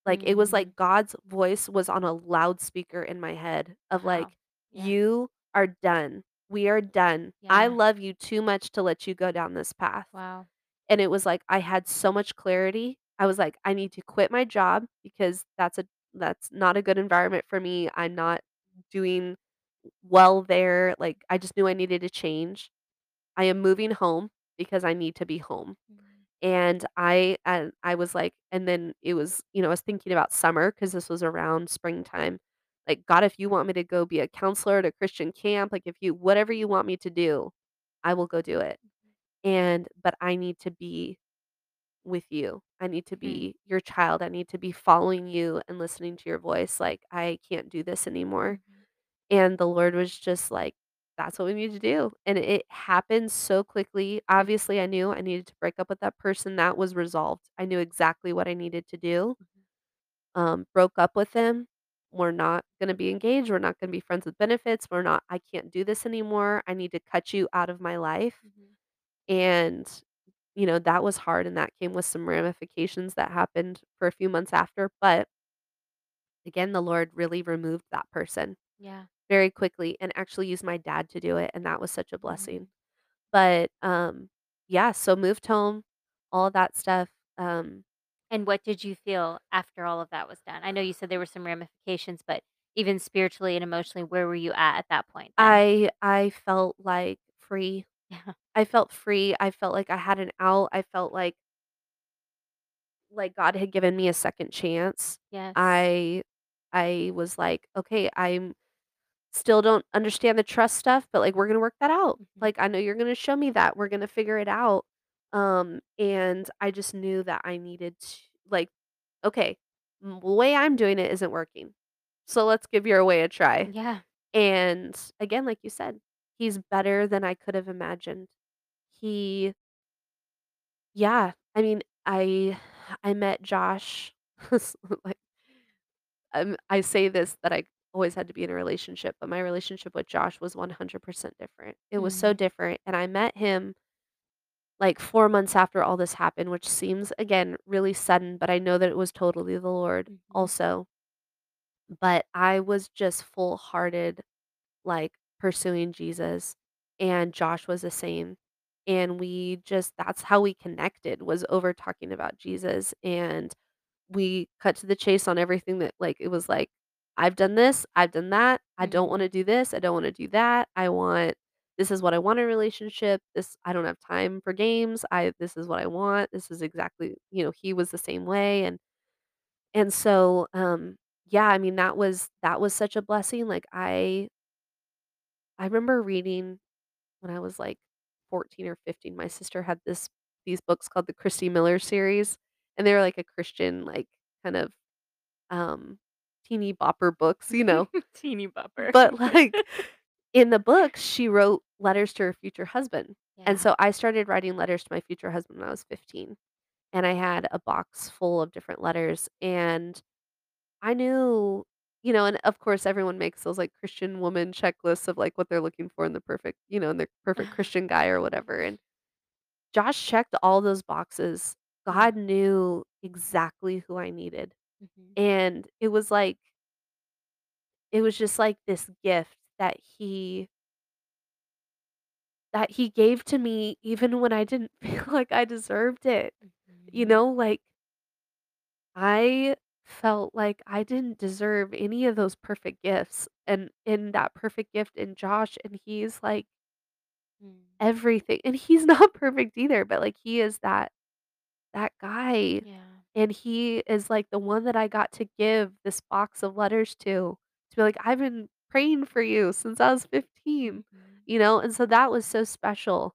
Like, it was Mm. like God's voice was on a loudspeaker in my head of Wow. like, Yeah. "You are done. We are done. I love you too much to let you go down this path." Wow. And it was like I had so much clarity. I was like, "I need to quit my job because that's a that's not a good environment for me. I'm not doing well there." Like, I just knew I needed to change. I am moving home because I need to be home. Mhm. And I and I was like and then it was you know, I was thinking about summer cuz this was around springtime. Like, "God, if you want me to go be a counselor at a Christian camp, like, if you whatever you want me to do, I will go do it. And but I need to be with you. I need to Hmm. be your child. I need to be following you and listening to your voice. Like, I can't do this anymore." Mhm. And the Lord was just like, "That's what we need to do." And it happened so quickly. Obviously, I knew I needed to break up with that person, that was resolved. I knew exactly what I needed to do. Mhm. Um, broke up with him. We're not gonna be engaged, we're not gonna be friends with benefits, we're not I can't do this anymore, I need to cut you out of my life. Mhm. And, you know, that was hard, and that came with some ramifications that happened for a few months after, but again, the Lord really removed that person Yeah. very quickly and actually used my dad to do it, and that was such a Mm. blessing. But, um, yeah, so moved home, all that stuff, um And what did you feel after all of that was done? I know you said there were some ramifications, but even spiritually and emotionally, where were you at at that point then? I I felt, like, free. Yeah. I felt free, I felt like I had an out, I felt like like God had given me a second chance. Yes. I I was like, "Okay, I'm still don't understand the trust stuff, but, like, we're gonna work that out. Mhm. Like, I know you're gonna show me that, we're gonna figure it out." Um, and I just knew that I needed to like, "Okay, m the way I'm doing it isn't working, so let's give your way a try." Yeah. And, again, like you said, he's better than I could have imagined. He Yeah, I mean, I I met Josh like um, I say this that I always had to be in a relationship, but my relationship with Josh was 100% different. It was so Mm. different, and I met him like, 4 months after all this happened, which seems, again, really sudden, but I know that it was totally the Lord Mhm. also. But I was just full-hearted, like, pursuing Jesus, and Josh was the same, and we just that's how we connected was over talking about Jesus, and we cut to the chase on everything that like, it was like, "I've done this, I've done that, I don't Mhm. wanna do this, I don't wanna do that, I want this is what I want in a relationship, this I don't have time for games, I this is what I want, this is exactly" you know, he was the same way, and and so, um, yeah, I mean, that was that was such a blessing, like, I I remember reading when I was, like, 14 or 15, my sister had this these books called the Christy Miller series, and they were like a Christian, like, kind of, um, teeny bopper books, you know? Teeny bopper. But, like, in the book, she wrote letters to her future husband, and so I started writing letters to my future husband when I was 15, and I had a box full of different letters, and I knew you know, and, of course, everyone makes those, like, Christian woman checklists of, like, what they're looking for in the perfect you know, in the perfect Christian guy or whatever, and Josh checked all those boxes. God knew exactly who I needed, Mhm. and it was like it was just like this gift that he that he gave to me even when I didn't feel like I deserved it, you Mhm. know, like I felt like I didn't deserve any of those perfect gifts, and in that perfect gift in Josh, and he's, like Mm. everything and he's not perfect either, but, like, he is that that guy, Yeah. and he is, like, the one that I got to give this box of letters to, to be like, "I've been praying for you since I was 15." Mhm. You know, and so that was so special,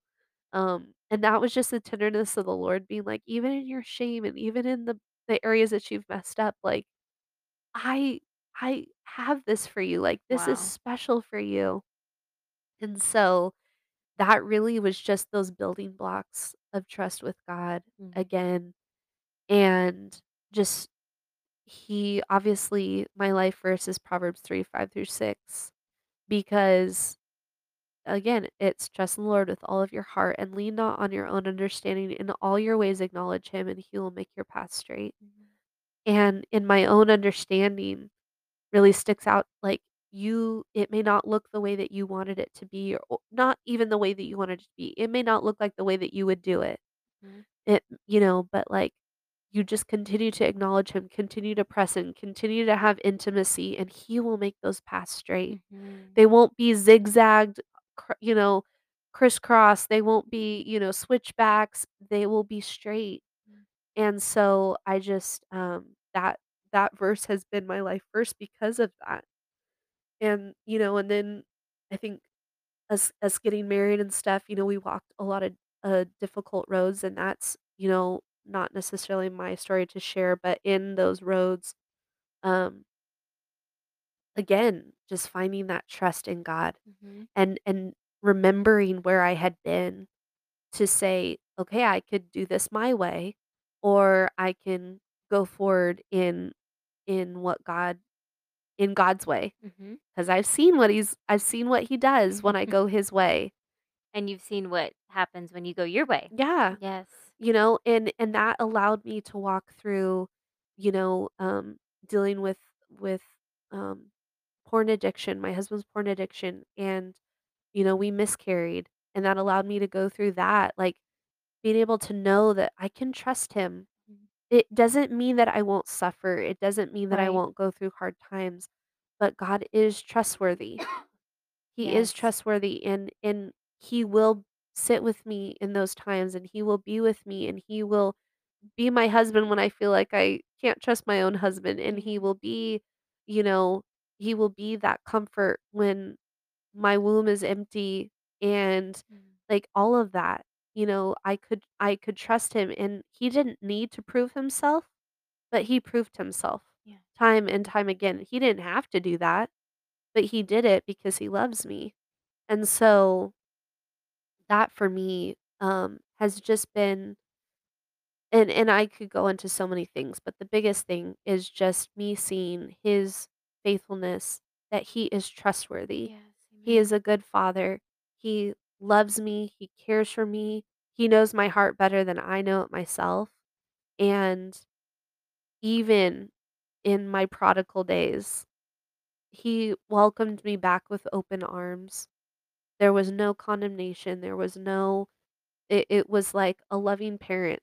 um, and that was just the tenderness of the Lord being like, "Even in your shame and even in the the areas that you've messed up, like, I I have this for you, like, this is Wow. special for you." And so, that really was just those building blocks of trust with God Mhm. again, and just he obviously my life verse is Proverbs 3, 5 through 6 because, again, it's trust in the Lord with all of your heart and lean not on your own understanding, in all your ways acknowledge him, and he will make your path straight. Mhm. And in my own understanding really sticks out, like, you it may not look the way that you wanted it to be, or not even the way that you wanted it to be, it may not look like the way that you would do it. Mhm. It you know, but, like, you just continue to acknowledge him, continue to press in, continue to have intimacy, and he will make those paths straight. Mhm. They won't be zigzagged, you know, crisscross, they won't be, you know, switchbacks, they will be straight. Mm. And so, I just, um that that verse has been my life verse because of that. And, you know, and then I think us us getting married and stuff, you know, we walked a lotta, uh, difficult roads, and that's, you know, not necessarily my story to share, but in those roads, um again, just finding that trust in God Mhm. and and remembering where I had been to say, "Okay, I could do this my way, or I can go forward in in what God in God's way." Mhm. 'Cause I've seen what he's I've seen what he does when I go his way. And you've seen what happens when you go your way. Yeah. Yes. You know, and and that allowed me to walk through, you know, um, dealing with with, um, porn addiction, my husband's porn addiction, and, you know, we miscarried, and that allowed me to go through that, like, being able to know that I can trust him. Mhm. It doesn't mean that I won't suffer, it doesn't mean that I Right. won't go through hard times, but God is trustworthy. He is Yes. trustworthy, and and he will sit with me in those times, and he will be with me, and he will be my husband when I feel like I can't trust my own husband, and he will be, you know, he will be that comfort when my womb is empty and, Mm. like, all of that. you know, I could I could trust him, and he didn't need to prove himself, but he proved himself Yeah. time and time again. He didn't have to do that, but he did it because he loves me. And so that for me, um, has just been and and I could go into so many things, but the biggest thing is just me seeing his faithfulness, that he is trustworthy. Yes, He is a good father. He loves me, he cares for me, he knows my heart better than I know it myself, and even in my prodigal days, he welcomed me back with open arms. There was no condemnation, there was no it it was like a loving parent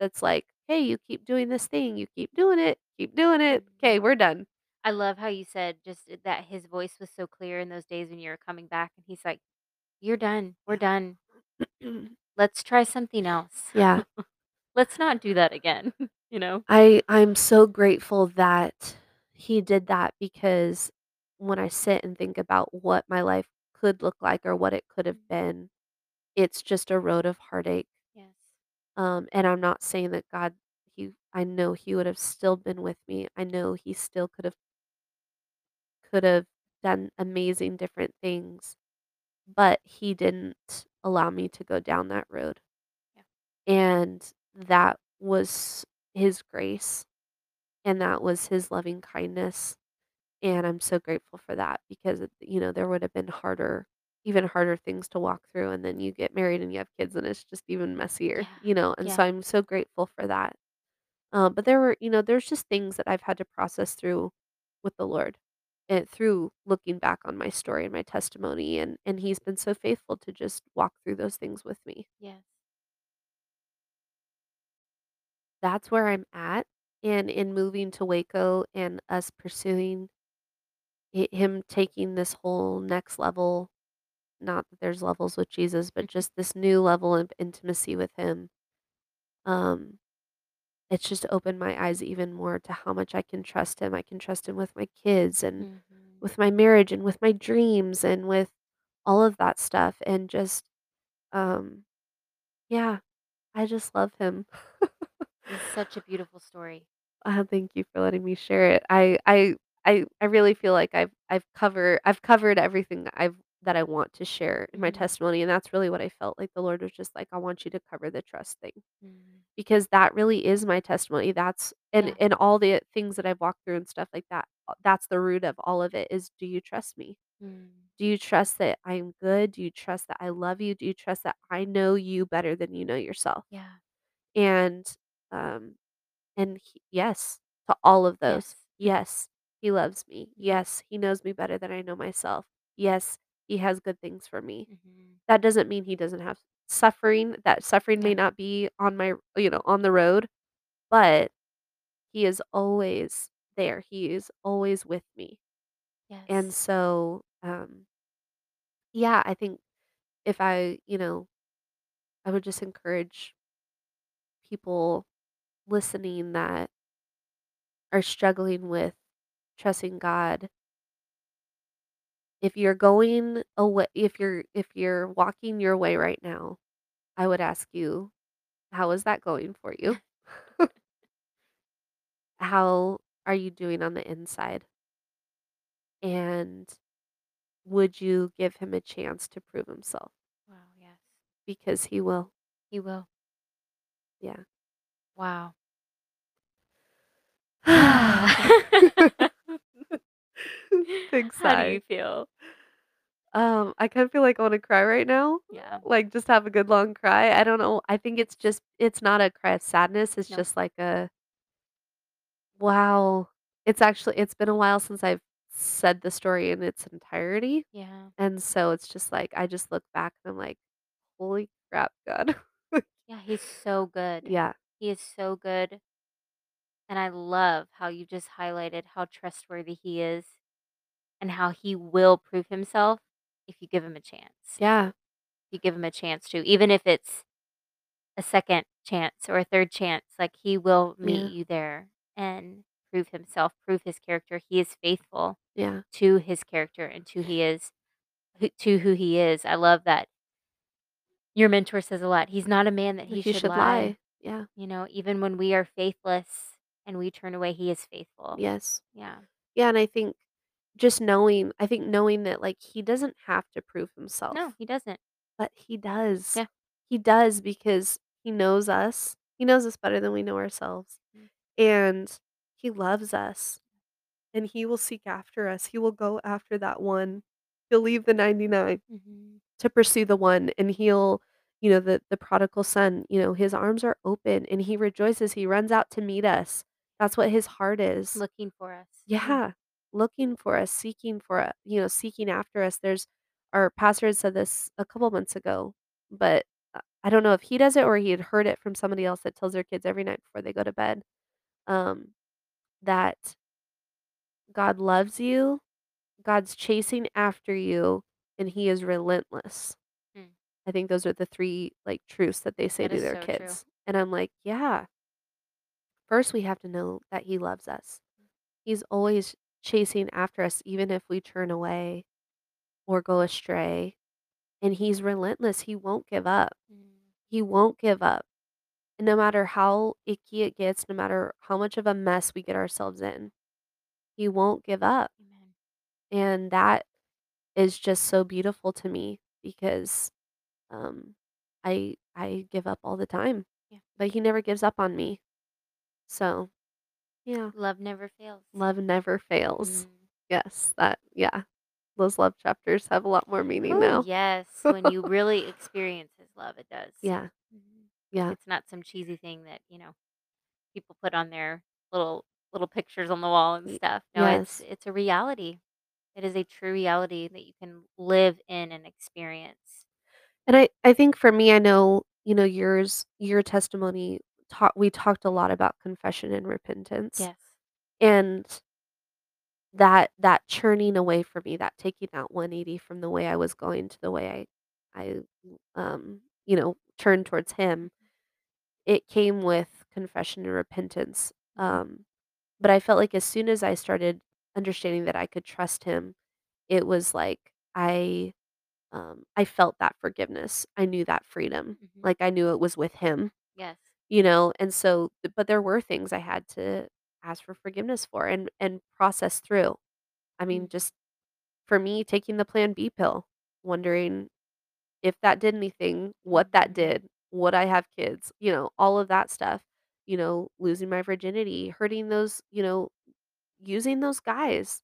that's like, "Hey, you keep doing this thing, you keep doing it, keep doing it. Okay, we're done." I love how you said just uh, that his voice was so clear in those days when you were coming back, and he's like, "You're done. We're done. Let's try something else. Yeah. Let's not do that again." You know? I I'm so grateful that he did that because when I sit and think about what my life could look like or what it could have been, it's just a road of heartache. Yes. Um, and I'm not saying that God he I know he would have still been with me. I know he still could have could have done amazing different things, but he didn't allow me to go down that road. Yeah. And that was his grace, and that was his loving kindness, and I'm so grateful for that because, it you know, there would have been harder even harder things to walk through, and then you get married and you have kids, and it's just even messier, Yeah. you know, and Yeah. so I'm so grateful for that. Um, but there were you know, there's just things that I've had to process through with the Lord, and through looking back on my story and my testimony, and and he's been so faithful to just walk through those things with me. Yes. That's where I'm at, and in moving to Waco and us pursuing hi him taking this whole next level, not that there's levels with Jesus, but just this new level of intimacy with him, um, it's just opened my eyes even more to how much I can trust him. I can trust him with my kids and Mhm. with my marriage and with my dreams and with all of that stuff, and just, um, yeah, I just love him. It's such a beautiful story. Uh, thank you for letting me share it. I I I I really feel like I've I've cover I've covered everything that I've that I want to share in my Mhm. testimony, and that's really what I felt like the Lord was just like, "I want you to cover the trust thing." Mm. Because that really is my testimony, that's and Yeah. and all the things that I've walked through and stuff like that, uh, that's the root of all of it is, "Do you trust me? Mm. Do you trust that I'm good? Do you trust that I love you? Do you trust that I know you better than you know yourself?" Yeah. And, um, and he yes, to all of those. Yes. Yes, he loves me. Yes, he knows me better than I know myself. Yes, he has good things for me. Mhm. That doesn't mean he doesn't have suffering, that suffering may Yeah. not be on my you know, on the road, but he is always there. He is always with me. And Yes. so, um yeah, I think if I you know, I would just encourage people listening that are struggling with trusting God if you're going awa if you're if you're walking your way right now, I would ask you, how is that going for you? How are you doing on the inside? And would you give him a chance to prove himself? Wow, yes. Because he will. He will. Yeah. Wow. Big How do you sigh. feel? Um, I kinda feel like I wanna cry right now, Yeah. like, just have a good long cry. I don't know, I think it's just it's not a cry of sadness, it's No. just like a wow. It's actually it's been a while since I've said the story in its entirety, Yeah. and so it's just like, I just look back and I'm like, "Holy crap, God." Yeah, he's so good. Yeah. He is so good. And I love how you just highlighted how trustworthy he is and how he will prove himself if you give him a chance. Yeah. You give him a chance to, even if it's a 2nd chance or a 3rd chance, like, he will meet Yeah. you there and prove himself, prove his character. He is faithful Yeah. to his character and to he is who to who he is. I love that Your mentor says a lot. "He's not a man that he should should lie." lie. Yeah. You know, even when we are faithless and we turn away, he is faithful. Yes. Yeah. Yeah, and I think just knowing I think knowing that, like, he doesn't have to prove himself, No, he doesn't. but he does. Yeah. He does because he knows us. He knows us better than we know ourselves, Mm. and he loves us, and he will seek after us. He will go after that one. He'll leave the 99 Mhm. to pursue the one, and he'll you know, the the prodigal son, you know, his arms are open, and he rejoices. He runs out to meet us. That's what his heart is. Looking for us. Yeah. Yeah, looking for us, seeking for a you know, seeking after us. There's our pastor had said this a couple months ago, but uh, I don't know if he does it or he had heard it from somebody else that tells their kids every night before they go to bed, um, that God loves you, God's chasing after you, and he is relentless. Mm. I think those are the 3, like, truths that they say That to is their so true. kids, and I'm like, "Yeah." First, we have to know that he loves us. He's always chasing after us even if we turn away or go astray, and he's relentless, he won't give up. Mm. He won't give up. And no matter how icky it gets, no matter how much of a mess we get ourselves in, he won't give up. Amen. And that is just so beautiful to me because, um, I I give up all the time, Yeah. but he never gives up on me. So, yeah, Love never fails. love never fails. Mm. Yes, that yeah, those love chapters have a lot more meaning Oh, now. yes. When you really experience his love, it does. Yeah, Mhm. yeah. It's not some cheesy thing that, you know, people put on their little little pictures on the wall and stuff. No, it's it's a reality. It is a true reality that you can live in and experience. And I I think for me, I know, you know, yours your testimony taught we talked a lot about confession and repentance, Yes. and that that churning away for me, that taking that 180 from the way I was going to the way I I, um, you know, turned towards him, it came with confession and repentance, Mhm. um, but I felt like as soon as I started understanding that I could trust him, it was like I Um, I felt that forgiveness. I knew that freedom. Mhm. Like, I knew it was with him, Yes. You know, and so but there were things I had to ask for forgiveness for and and process through. I mean, Mm. just for me, taking the Plan B pill, wondering if that did anything, what that did, would I have kids, you know, all of that stuff, you know, losing my virginity, hurting those, you know, using those guys.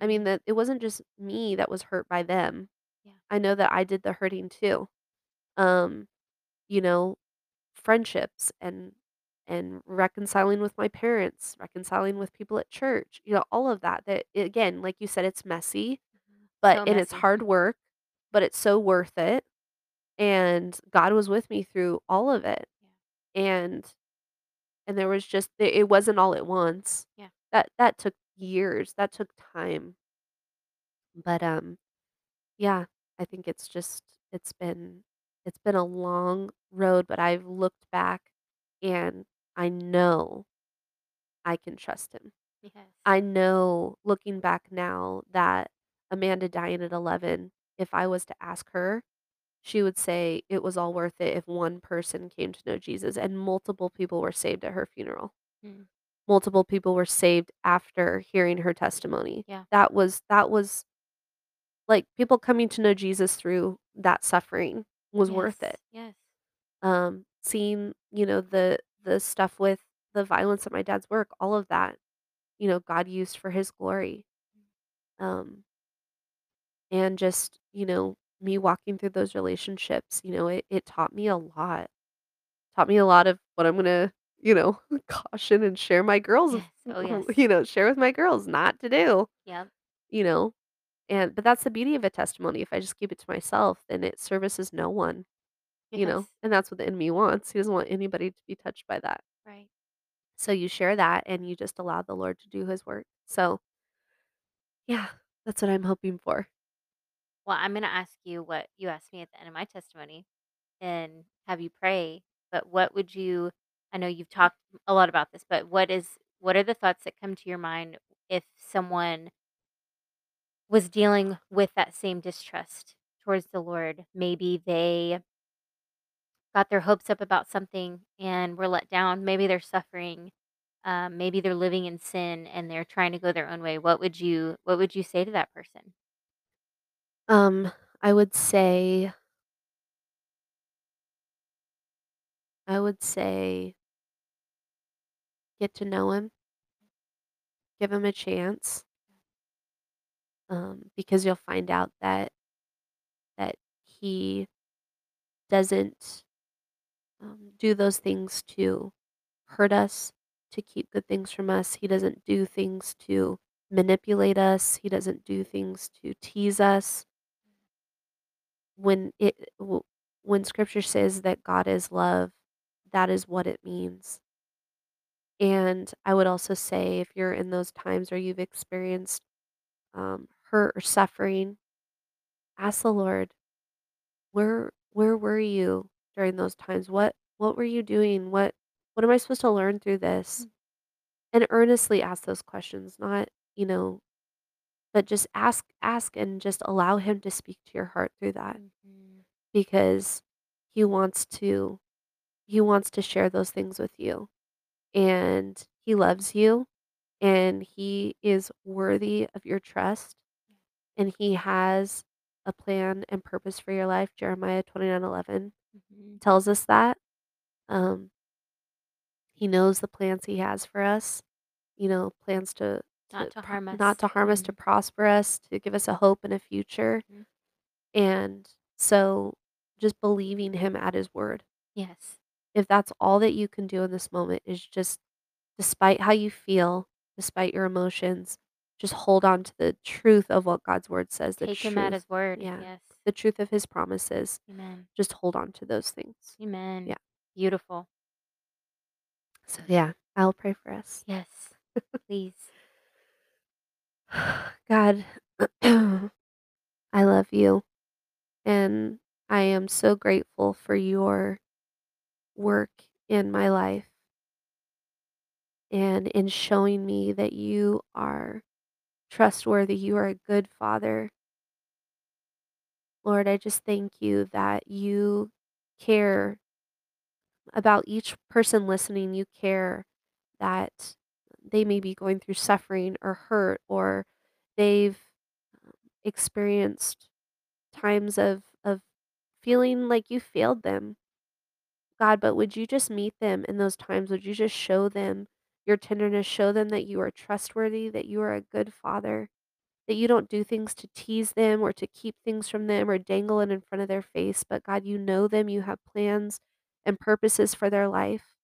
I mean, Mhm. that it wasn't just me that was hurt by them. Yeah. I know that I did the hurting too. Um you know, friendships and and reconciling with my parents, reconciling with people at church, you know, all of that that again, like you said, it's messy, Mhm. but So and it's messy. hard work, but it's so worth it. And God was with me through all of it. Yeah. And and there was just it it wasn't all at once. Yeah. That that took years. That took time. But um yeah, I think it's just it's been it's been a long road, but I've looked back and I know I can trust him. Yes. I know looking back now that Amanda dying at 11, if I was to ask her, she would say it was all worth it if one person came to know Jesus and multiple people were saved at her funeral. Mm. Multiple people were saved after hearing her testimony. Yeah. That was that was like people coming to know Jesus through that suffering was Yes. worth it. Yes. Um, seeing, you know, the the stuff with the violence at my dad's work, all of that, you know, God used for his glory. Um, and just, you know, me walking through those relationships, you know, it, it taught me a lot. Taught me a lot of what I'm gonna, you know, caution and share my girls, Yes. Oh, yes. you know, share with my girls not to do, Yep. you know. And but that's the beauty of a testimony. If I just keep it to myself, then it services no one, you Yes. know. And that's what the enemy wants. He doesn't want anybody to be touched by that. Right. So you share that and you just allow the Lord to do his work. So, yeah, that's what I'm hoping for. Well, I'm going to ask you what you asked me at the end of my testimony and have you pray. But what would you, I know you've talked a lot about this, but what is, what are the thoughts that come to your mind if someone was dealing with that same distrust towards the Lord? Maybe they got their hopes up about something and were let down. Maybe they're suffering. Um, maybe they're living in sin and they're trying to go their own way. What would you What would you say to that person? Um, I would say I would say get to know him, give him a chance, um, because you'll find out that that he doesn't um, do those things to hurt us, to keep good things from us. He doesn't do things to manipulate us. He doesn't do things to tease us. When it when Scripture says that God is love, that is what it means. And I would also say, if you're in those times where you've experienced um, hurt or suffering, ask the Lord, where where were you during those times? What what were you doing? What what am I supposed to learn through this? And earnestly ask those questions, not, you know, but just ask ask and just allow him to speak to your heart through that Mhm. because he wants to he wants to share those things with you and he loves you and he is worthy of your trust and he has a plan and purpose for your life. Jeremiah 29:11 Mhm. tells us that. Um, he knows the plans he has for us, you know, plans to Not to to harm not us. to harm us, to prosper us, to give us a hope and a future. Mhm. And so just believing him at his word. Yes. If that's all that you can do in this moment is just despite how you feel, despite your emotions, just hold on to the truth of what God's word says, the Take him at truth. his word. Yeah. Yes. The truth of his promises. Amen. Just hold on to those things. Amen. Yeah. Beautiful. So yeah, I'll pray for us. Yes. Please. God, I love you and I am so grateful for your work in my life and in showing me that you are trustworthy, you are a good father. Lord, I just thank you that you care about each person listening. You care that they may be going through suffering or hurt or they've um, experienced times of of feeling like you failed them. God, but would you just meet them in those times? Would you just show them your tenderness, show them that you are trustworthy, that you are a good father, that you don't do things to tease them or to keep things from them or dangle it in front of their face, but God, you know them, you have plans and purposes for their life.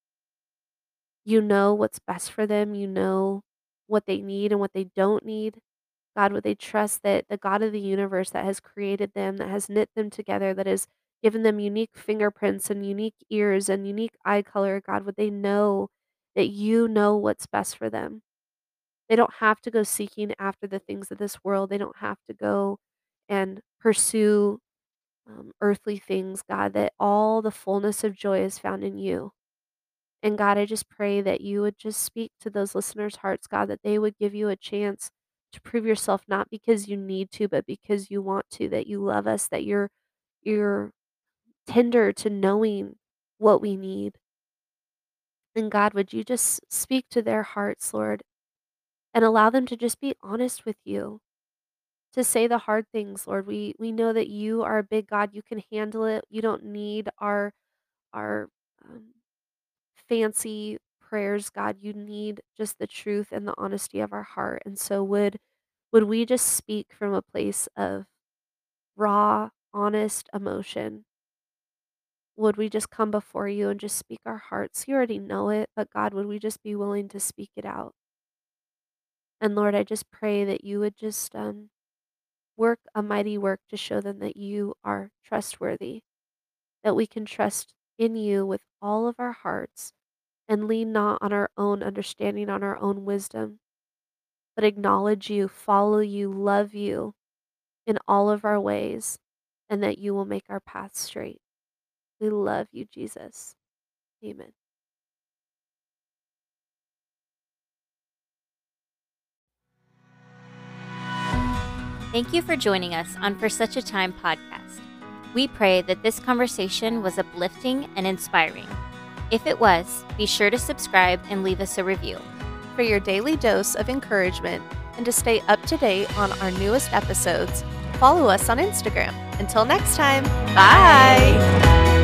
You know what's best for them, you know what they need and what they don't need. God, would they trust that the God of the universe that has created them, that has knit them together, that has given them unique fingerprints and unique ears and unique eye color, God, would they know that you know what's best for them? They don't have to go seeking after the things of this world. They don't have to go and pursue um, earthly things, God, that all the fullness of joy is found in you. And God, I just pray that you would just speak to those listeners' hearts, God, that they would give you a chance to prove yourself not because you need to, but because you want to, that you love us, that you're you're tender to knowing what we need. God, would you just speak to their hearts, Lord, and allow them to just be honest with you, to say the hard things, Lord. We we know that you are a big God. You can handle it. You don't need our our um, fancy prayers, God. You need just the truth and the honesty of our heart. And so would would we just speak from a place of raw, honest emotion? Would we just come before you and just speak our hearts? You already know it, but God, would we just be willing to speak it out? And Lord, I just pray that you would just um, work a mighty work to show them that you are trustworthy, that we can trust in you with all of our hearts and lean not on our own understanding, on our own wisdom, but acknowledge you, follow you, love you in all of our ways, and that you will make our path straight. We love you, Jesus. Amen. Thank you for joining us on For Such a Time podcast. We pray that this conversation was uplifting and inspiring. If it was, be sure to subscribe and leave us a review. For your daily dose of encouragement and to stay up to date on our newest episodes, follow us on Instagram. Until next time, bye.